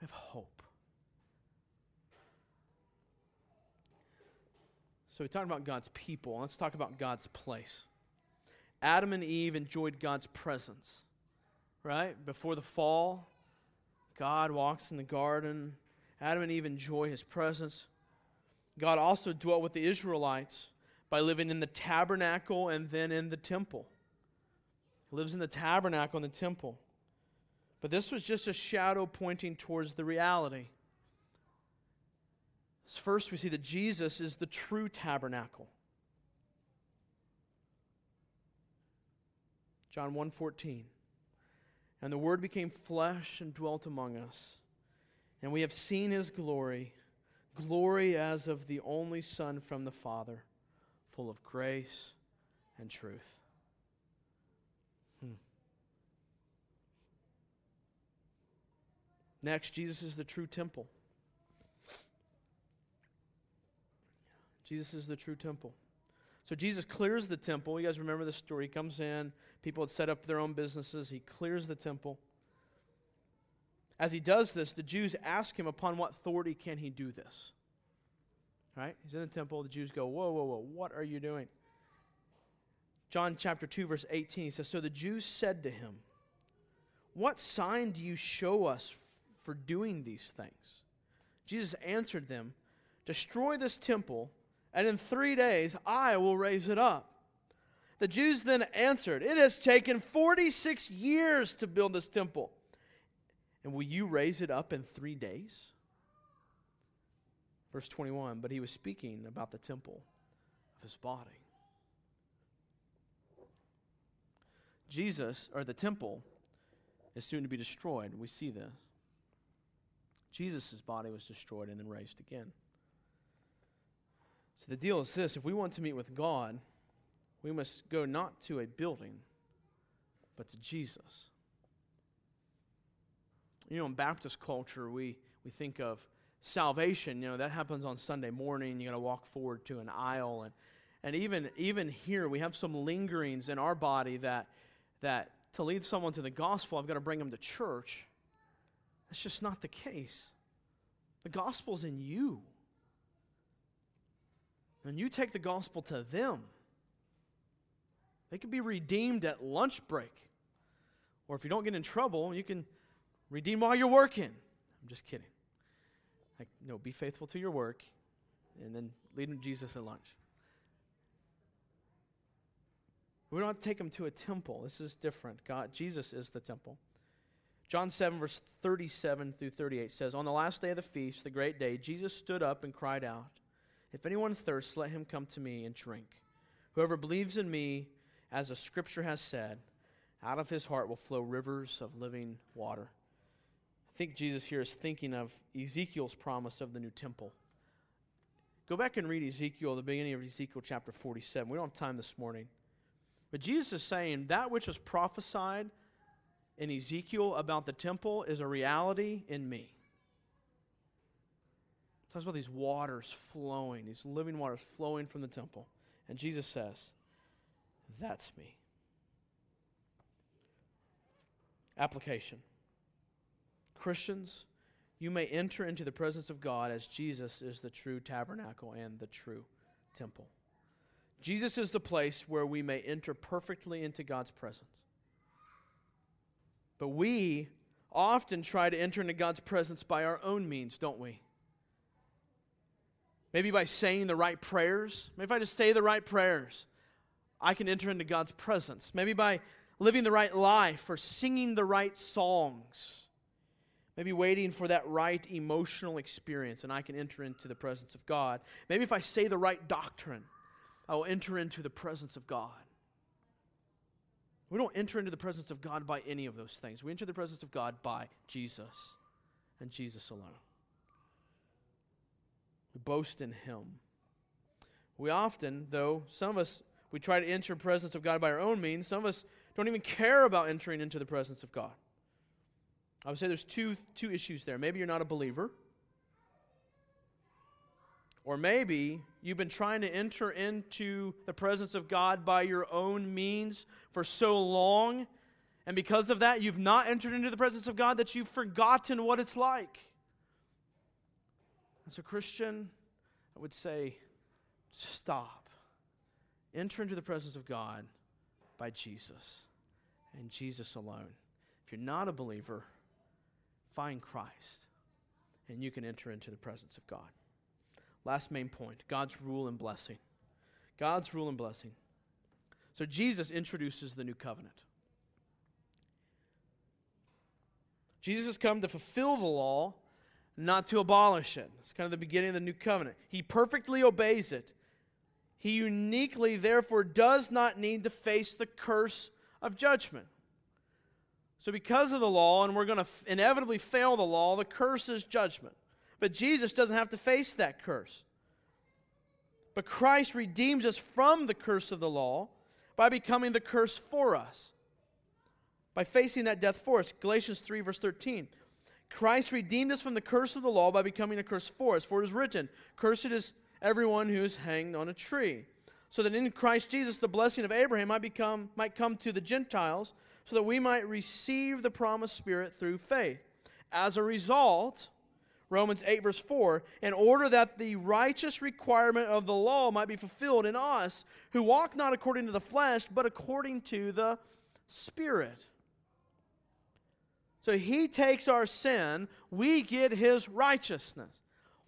We have hope. So we talked about God's people. Let's talk about God's place. Adam and Eve enjoyed God's presence, right? Before the fall, God walks in the garden. Adam and Eve enjoy his presence. God also dwelt with the Israelites by living in the tabernacle and then in the temple. He lives in the tabernacle and the temple. But this was just a shadow pointing towards the reality. First, we see that Jesus is the true tabernacle. John 1:14. And the word became flesh and dwelt among us. And we have seen his glory, glory as of the only son from the Father, full of grace and truth. Hmm. Next, Jesus is the true temple. Jesus is the true temple. So Jesus clears the temple. You guys remember the story. He comes in, people had set up their own businesses. He clears the temple. As he does this, the Jews ask him, Upon what authority can he do this? Right? He's in the temple. The Jews go, Whoa, whoa, whoa, what are you doing? John chapter 2, verse 18, he says, So the Jews said to him, What sign do you show us for doing these things? Jesus answered them, Destroy this temple and in three days I will raise it up. The Jews then answered, It has taken 46 years to build this temple. And will you raise it up in three days? Verse 21 But he was speaking about the temple of his body. Jesus, or the temple, is soon to be destroyed. We see this. Jesus' body was destroyed and then raised again. So the deal is this if we want to meet with God, we must go not to a building, but to Jesus. You know, in Baptist culture, we, we think of salvation, you know, that happens on Sunday morning. You got to walk forward to an aisle. And, and even, even here, we have some lingerings in our body that, that to lead someone to the gospel, I've got to bring them to church. That's just not the case. The gospel's in you and you take the gospel to them, they can be redeemed at lunch break. Or if you don't get in trouble, you can redeem while you're working. I'm just kidding. Like, no, be faithful to your work and then lead Jesus at lunch. We don't have to take them to a temple. This is different. God, Jesus is the temple. John 7, verse 37 through 38 says, On the last day of the feast, the great day, Jesus stood up and cried out. If anyone thirsts, let him come to me and drink. Whoever believes in me, as the scripture has said, out of his heart will flow rivers of living water. I think Jesus here is thinking of Ezekiel's promise of the new temple. Go back and read Ezekiel, the beginning of Ezekiel chapter 47. We don't have time this morning. But Jesus is saying that which was prophesied in Ezekiel about the temple is a reality in me It talks about these waters flowing, these living waters flowing from the temple. And Jesus says, That's me. Application Christians, you may enter into the presence of God as Jesus is the true tabernacle and the true temple. Jesus is the place where we may enter perfectly into God's presence. But we often try to enter into God's presence by our own means, don't we? Maybe by saying the right prayers. Maybe if I just say the right prayers, I can enter into God's presence. Maybe by living the right life or singing the right songs. Maybe waiting for that right emotional experience and I can enter into the presence of God. Maybe if I say the right doctrine, I will enter into the presence of God. We don't enter into the presence of God by any of those things. We enter the presence of God by Jesus and Jesus alone. We boast in Him. We often, though, some of us, we try to enter the presence of God by our own means. Some of us don't even care about entering into the presence of God. I would say there's two, two issues there. Maybe you're not a believer, or maybe You've been trying to enter into the presence of God by your own means for so long, and because of that, you've not entered into the presence of God that you've forgotten what it's like. As a Christian, I would say, stop. Enter into the presence of God by Jesus and Jesus alone. If you're not a believer, find Christ, and you can enter into the presence of God. Last main point God's rule and blessing. God's rule and blessing. So Jesus introduces the new covenant. Jesus has come to fulfill the law, not to abolish it. It's kind of the beginning of the new covenant. He perfectly obeys it. He uniquely, therefore, does not need to face the curse of judgment. So, because of the law, and we're going to inevitably fail the law, the curse is judgment. But Jesus doesn't have to face that curse. But Christ redeems us from the curse of the law by becoming the curse for us, by facing that death for us. Galatians 3, verse 13. Christ redeemed us from the curse of the law by becoming a curse for us. For it is written, Cursed is everyone who is hanged on a tree. So that in Christ Jesus the blessing of Abraham might, become, might come to the Gentiles, so that we might receive the promised Spirit through faith. As a result, Romans 8, verse 4, in order that the righteous requirement of the law might be fulfilled in us, who walk not according to the flesh, but according to the Spirit. So he takes our sin, we get his righteousness.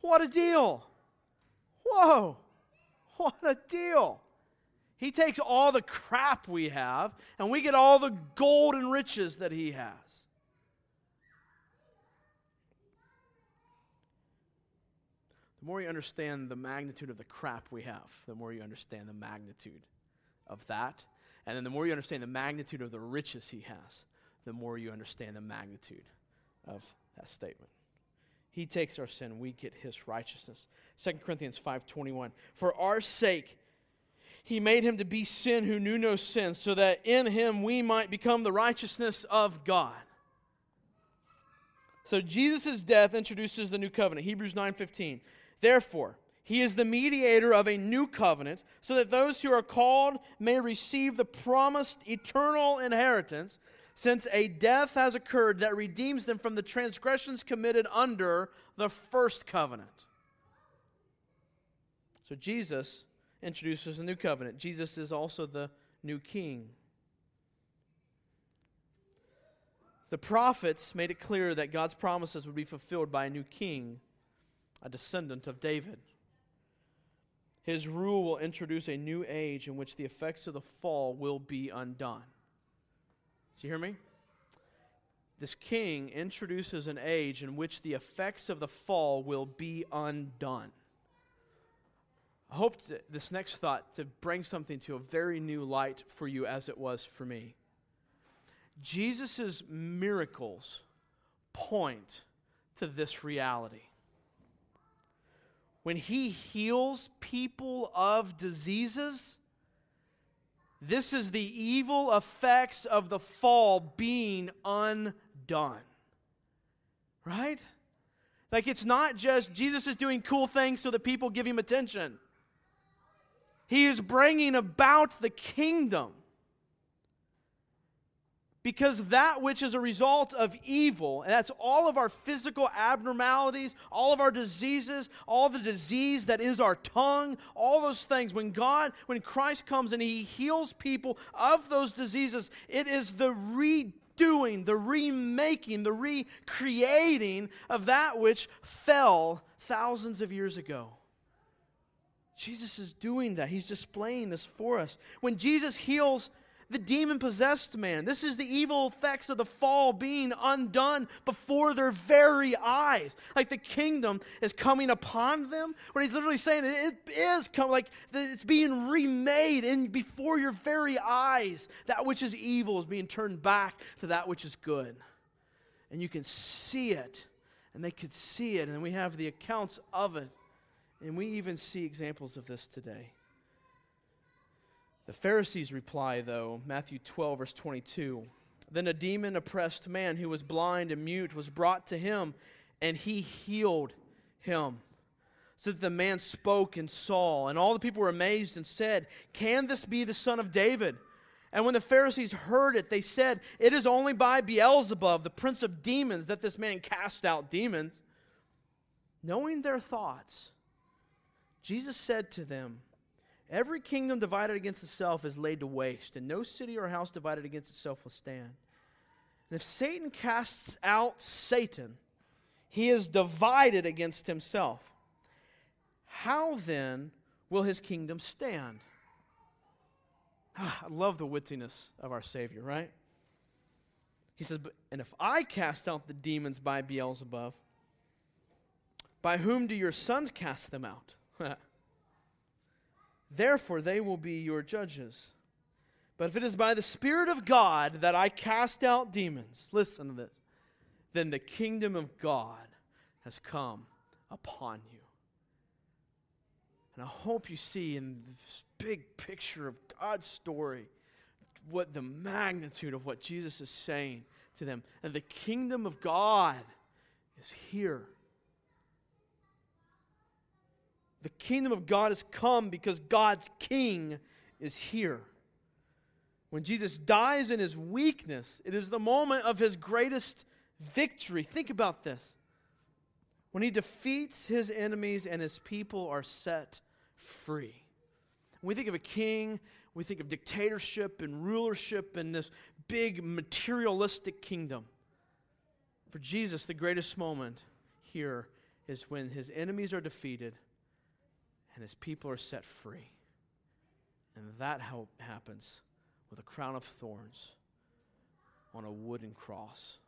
What a deal! Whoa! What a deal! He takes all the crap we have, and we get all the gold and riches that he has. The more you understand the magnitude of the crap we have, the more you understand the magnitude of that. And then the more you understand the magnitude of the riches he has, the more you understand the magnitude of that statement. He takes our sin, we get his righteousness. 2 Corinthians 5:21. For our sake he made him to be sin who knew no sin, so that in him we might become the righteousness of God. So Jesus' death introduces the new covenant. Hebrews 9:15. Therefore, he is the mediator of a new covenant, so that those who are called may receive the promised eternal inheritance, since a death has occurred that redeems them from the transgressions committed under the first covenant. So Jesus introduces a new covenant. Jesus is also the new king. The prophets made it clear that God's promises would be fulfilled by a new king, a descendant of David. His rule will introduce a new age in which the effects of the fall will be undone. Do you hear me? This king introduces an age in which the effects of the fall will be undone. I hope this next thought to bring something to a very new light for you as it was for me. Jesus' miracles point to this reality. When he heals people of diseases, this is the evil effects of the fall being undone. Right? Like it's not just Jesus is doing cool things so that people give him attention. He is bringing about the kingdom. Because that which is a result of evil, and that's all of our physical abnormalities, all of our diseases, all the disease that is our tongue, all those things, when God, when Christ comes and He heals people of those diseases, it is the redoing, the remaking, the recreating of that which fell thousands of years ago. Jesus is doing that. He's displaying this for us. When Jesus heals the demon possessed man, this is the evil effects of the fall being undone before their very eyes. Like the kingdom is coming upon them. What he's literally saying, it is come like it's being remade in before your very eyes. That which is evil is being turned back to that which is good. And you can see it, and they could see it, and we have the accounts of it. And we even see examples of this today. The Pharisees reply, though, Matthew 12, verse 22. Then a demon oppressed man who was blind and mute was brought to him, and he healed him, So that the man spoke and saw, and all the people were amazed and said, Can this be the son of David? And when the Pharisees heard it, they said, It is only by Beelzebub, the prince of demons, that this man cast out demons. Knowing their thoughts, Jesus said to them, Every kingdom divided against itself is laid to waste, and no city or house divided against itself will stand. And if Satan casts out Satan, he is divided against himself. How then will his kingdom stand? Ah, I love the wittiness of our Savior, right? He says, And if I cast out the demons by Beelzebub, by whom do your sons cast them out? Therefore, they will be your judges. But if it is by the Spirit of God that I cast out demons, listen to this, then the kingdom of God has come upon you. And I hope you see in this big picture of God's story what the magnitude of what Jesus is saying to them. And the kingdom of God is here. The kingdom of God has come because God's king is here. When Jesus dies in his weakness, it is the moment of his greatest victory. Think about this. When he defeats his enemies and his people are set free. When we think of a king, we think of dictatorship and rulership and this big materialistic kingdom. For Jesus, the greatest moment here is when his enemies are defeated and his people are set free. And that how happens with a crown of thorns on a wooden cross.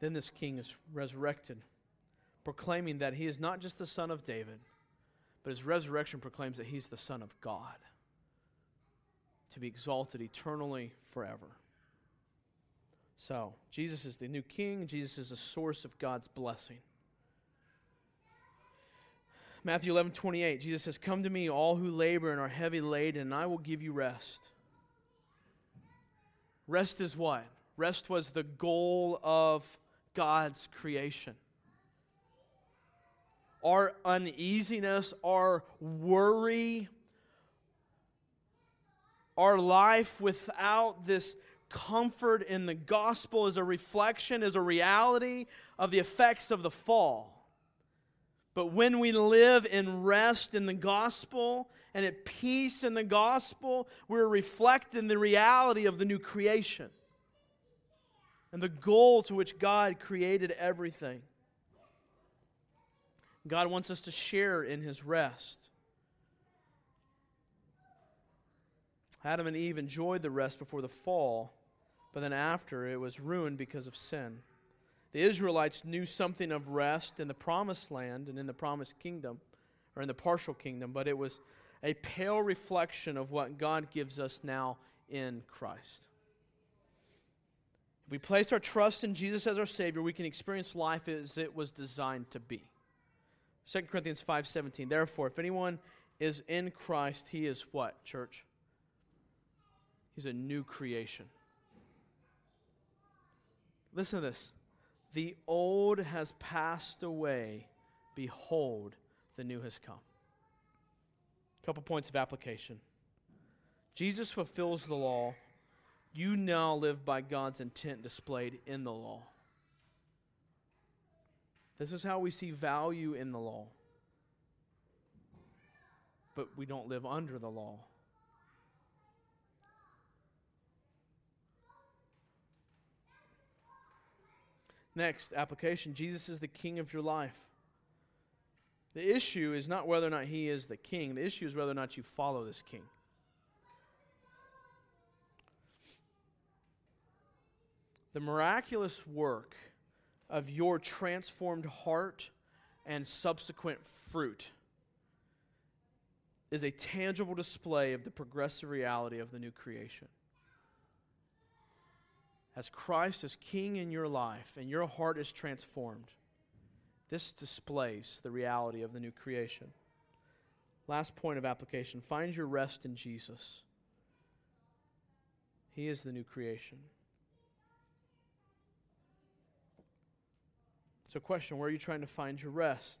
Then this king is resurrected, proclaiming that he is not just the son of David, but his resurrection proclaims that he's the son of God, to be exalted eternally forever. So, Jesus is the new king, Jesus is the source of God's blessing. Matthew 11, 28, Jesus says, Come to me, all who labor and are heavy laden, and I will give you rest. Rest is what? Rest was the goal of God's creation. Our uneasiness, our worry, our life without this comfort in the gospel is a reflection, is a reality of the effects of the fall. But when we live in rest in the gospel and at peace in the gospel, we're reflecting the reality of the new creation and the goal to which God created everything. God wants us to share in his rest. Adam and Eve enjoyed the rest before the fall, but then after it was ruined because of sin. The Israelites knew something of rest in the promised land and in the promised kingdom, or in the partial kingdom, but it was a pale reflection of what God gives us now in Christ. If we place our trust in Jesus as our Savior, we can experience life as it was designed to be. 2 Corinthians 5:17. Therefore, if anyone is in Christ, he is what, church? He's a new creation. Listen to this. The old has passed away. Behold, the new has come. A couple points of application. Jesus fulfills the law you now live by God's intent displayed in the law. This is how we see value in the law. But we don't live under the law. Next, application Jesus is the king of your life. The issue is not whether or not he is the king, the issue is whether or not you follow this king. the miraculous work of your transformed heart and subsequent fruit is a tangible display of the progressive reality of the new creation. As Christ is king in your life and your heart is transformed, this displays the reality of the new creation. Last point of application find your rest in Jesus. He is the new creation. So, question where are you trying to find your rest?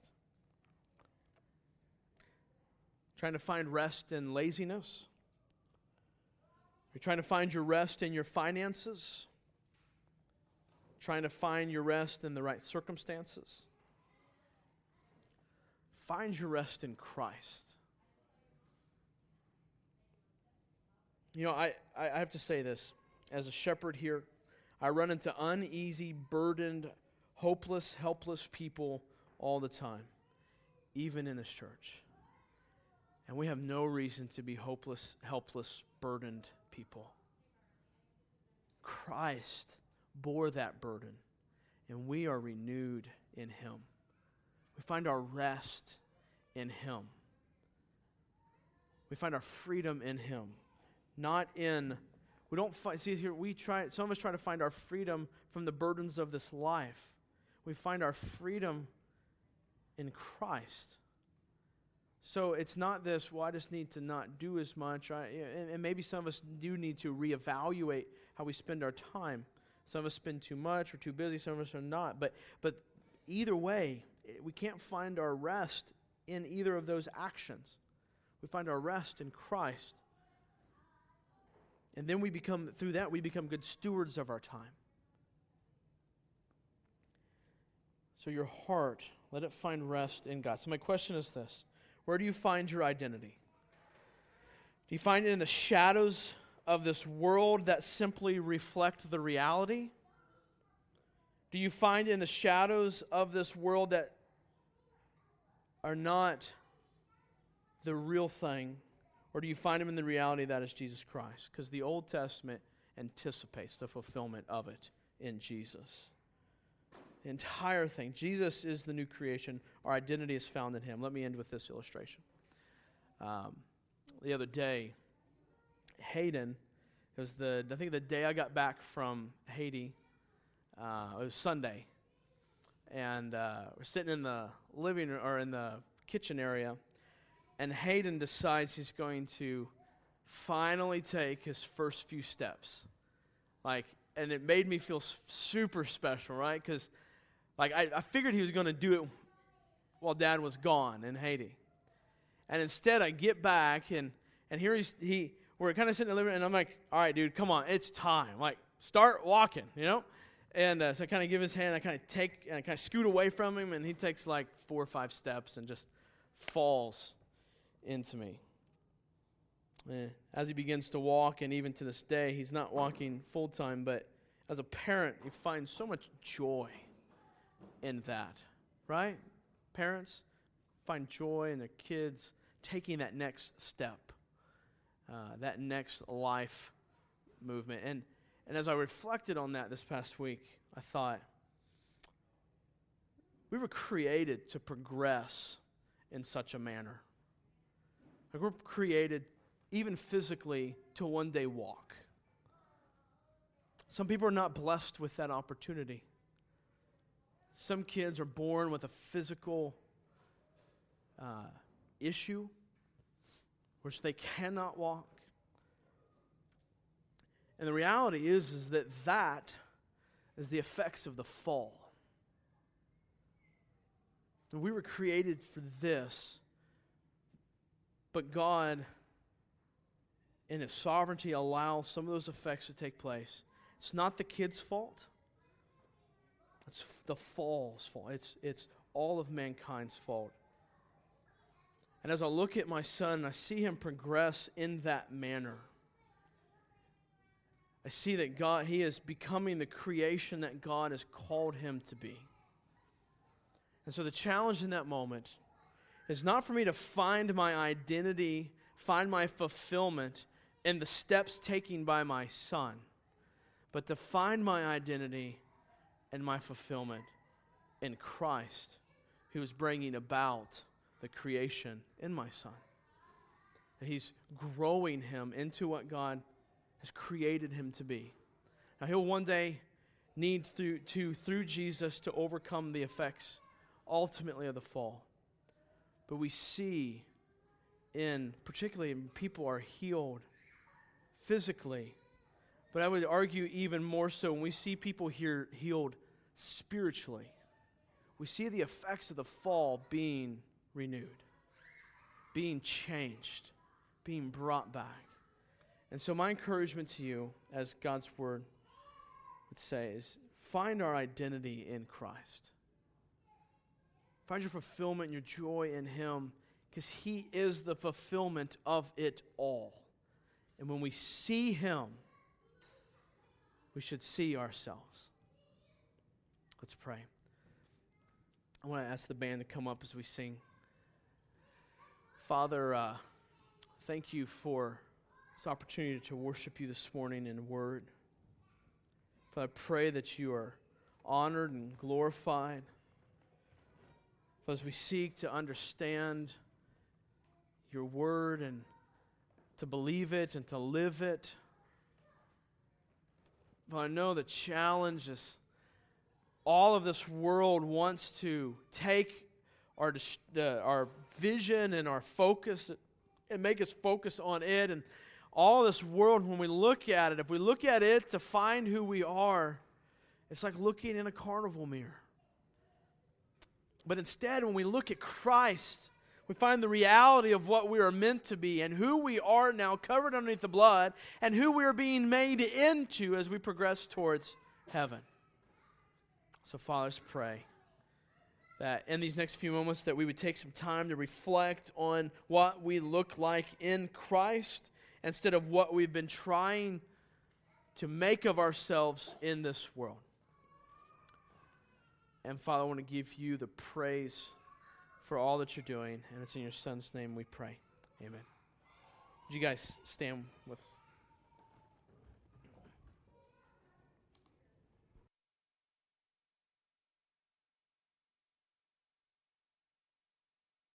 Trying to find rest in laziness? Are you trying to find your rest in your finances? Trying to find your rest in the right circumstances? Find your rest in Christ. You know, I, I have to say this. As a shepherd here, I run into uneasy, burdened, hopeless, helpless people all the time, even in this church. And we have no reason to be hopeless, helpless, burdened people. Christ bore that burden, and we are renewed in Him. We find our rest in Him. We find our freedom in Him, not in. We don't find, see here, we try, some of us try to find our freedom from the burdens of this life. We find our freedom in Christ. So it's not this, well, I just need to not do as much. I, and, and, maybe some of us do need to reevaluate how we spend our time. Some of us spend too much or too busy, some of us are not. But, but either way, eh, we can't find our rest in either of those actions. We find our rest in Christ. And then we become, through that, we become good stewards of our time. So your heart, let it find rest in God. So my question is this where do you find your identity? Do you find it in the shadows of this world that simply reflect the reality? Do you find in the shadows of this world that are not the real thing? Or do you find them in the reality that is Jesus Christ? Because the Old Testament anticipates the fulfillment of it in Jesus. The entire thing. Jesus is the new creation. Our identity is found in him. Let me end with this illustration. Um, the other day, Hayden, it was the, I think the day I got back from Haiti, uh, it was Sunday. And uh, we're sitting in the living or in the kitchen area, and Hayden decides he's going to finally take his first few steps. Like, and it made me feel super special, right? Because like, I, I figured he was going to do it while dad was gone in Haiti. And instead, I get back, and, and here he's, he, we're kind of sitting in the living room, and I'm like, all right, dude, come on, it's time. Like, start walking, you know? And uh, so I kind of give his hand, I kind of take, and I kind of scoot away from him, and he takes like four or five steps and just falls into me. Eh, as he begins to walk, and even to this day, he's not walking full time, but as a parent, you find so much joy in that, right? Parents find joy in their kids taking that next step, uh, that next life movement. And, and as I reflected on that this past week, I thought, we were created to progress in such a manner. Like we're created, even physically, to one day walk. Some people are not blessed with that opportunity. Some kids are born with a physical uh, issue which they cannot walk. And the reality is, is that that is the effects of the fall. And we were created for this, but God, in His sovereignty, allows some of those effects to take place. It's not the kid's fault. It's the fall's fault. It's, it's all of mankind's fault. And as I look at my son, I see him progress in that manner. I see that God, he is becoming the creation that God has called him to be. And so the challenge in that moment is not for me to find my identity, find my fulfillment in the steps taken by my son, but to find my identity and my fulfillment in Christ, who is bringing about the creation in my son. And he's growing him into what God has created him to be. Now, he'll one day need through, to, through Jesus, to overcome the effects ultimately of the fall. But we see in, particularly when people are healed physically, but I would argue even more so when we see people here healed spiritually. we see the effects of the fall being renewed, being changed, being brought back. And so, my encouragement to you, as God's word would say, is find our identity in Christ. Find your fulfillment your joy in Him because He is the fulfillment of it all. And when we see Him, we should see ourselves. Let's pray. I want to ask the band to come up as we sing. Father, uh, thank you for this opportunity to worship you this morning in word. Father, I pray that you are honored and glorified. As we seek to understand your word and to believe it and to live it, I know the challenge is all of this world wants to take our, our vision and our focus and make us focus on it. And all this world, when we look at it, if we look at it to find who we are, it's like looking in a carnival mirror. But instead, when we look at Christ, we find the reality of what we are meant to be and who we are now covered underneath the blood and who we are being made into as we progress towards heaven. So, Father, let's pray that in these next few moments that we would take some time to reflect on what we look like in Christ instead of what we've been trying to make of ourselves in this world. And Father, I want to give you the praise for all that you're doing. And it's in your Son's name we pray. Amen. Would you guys stand with us?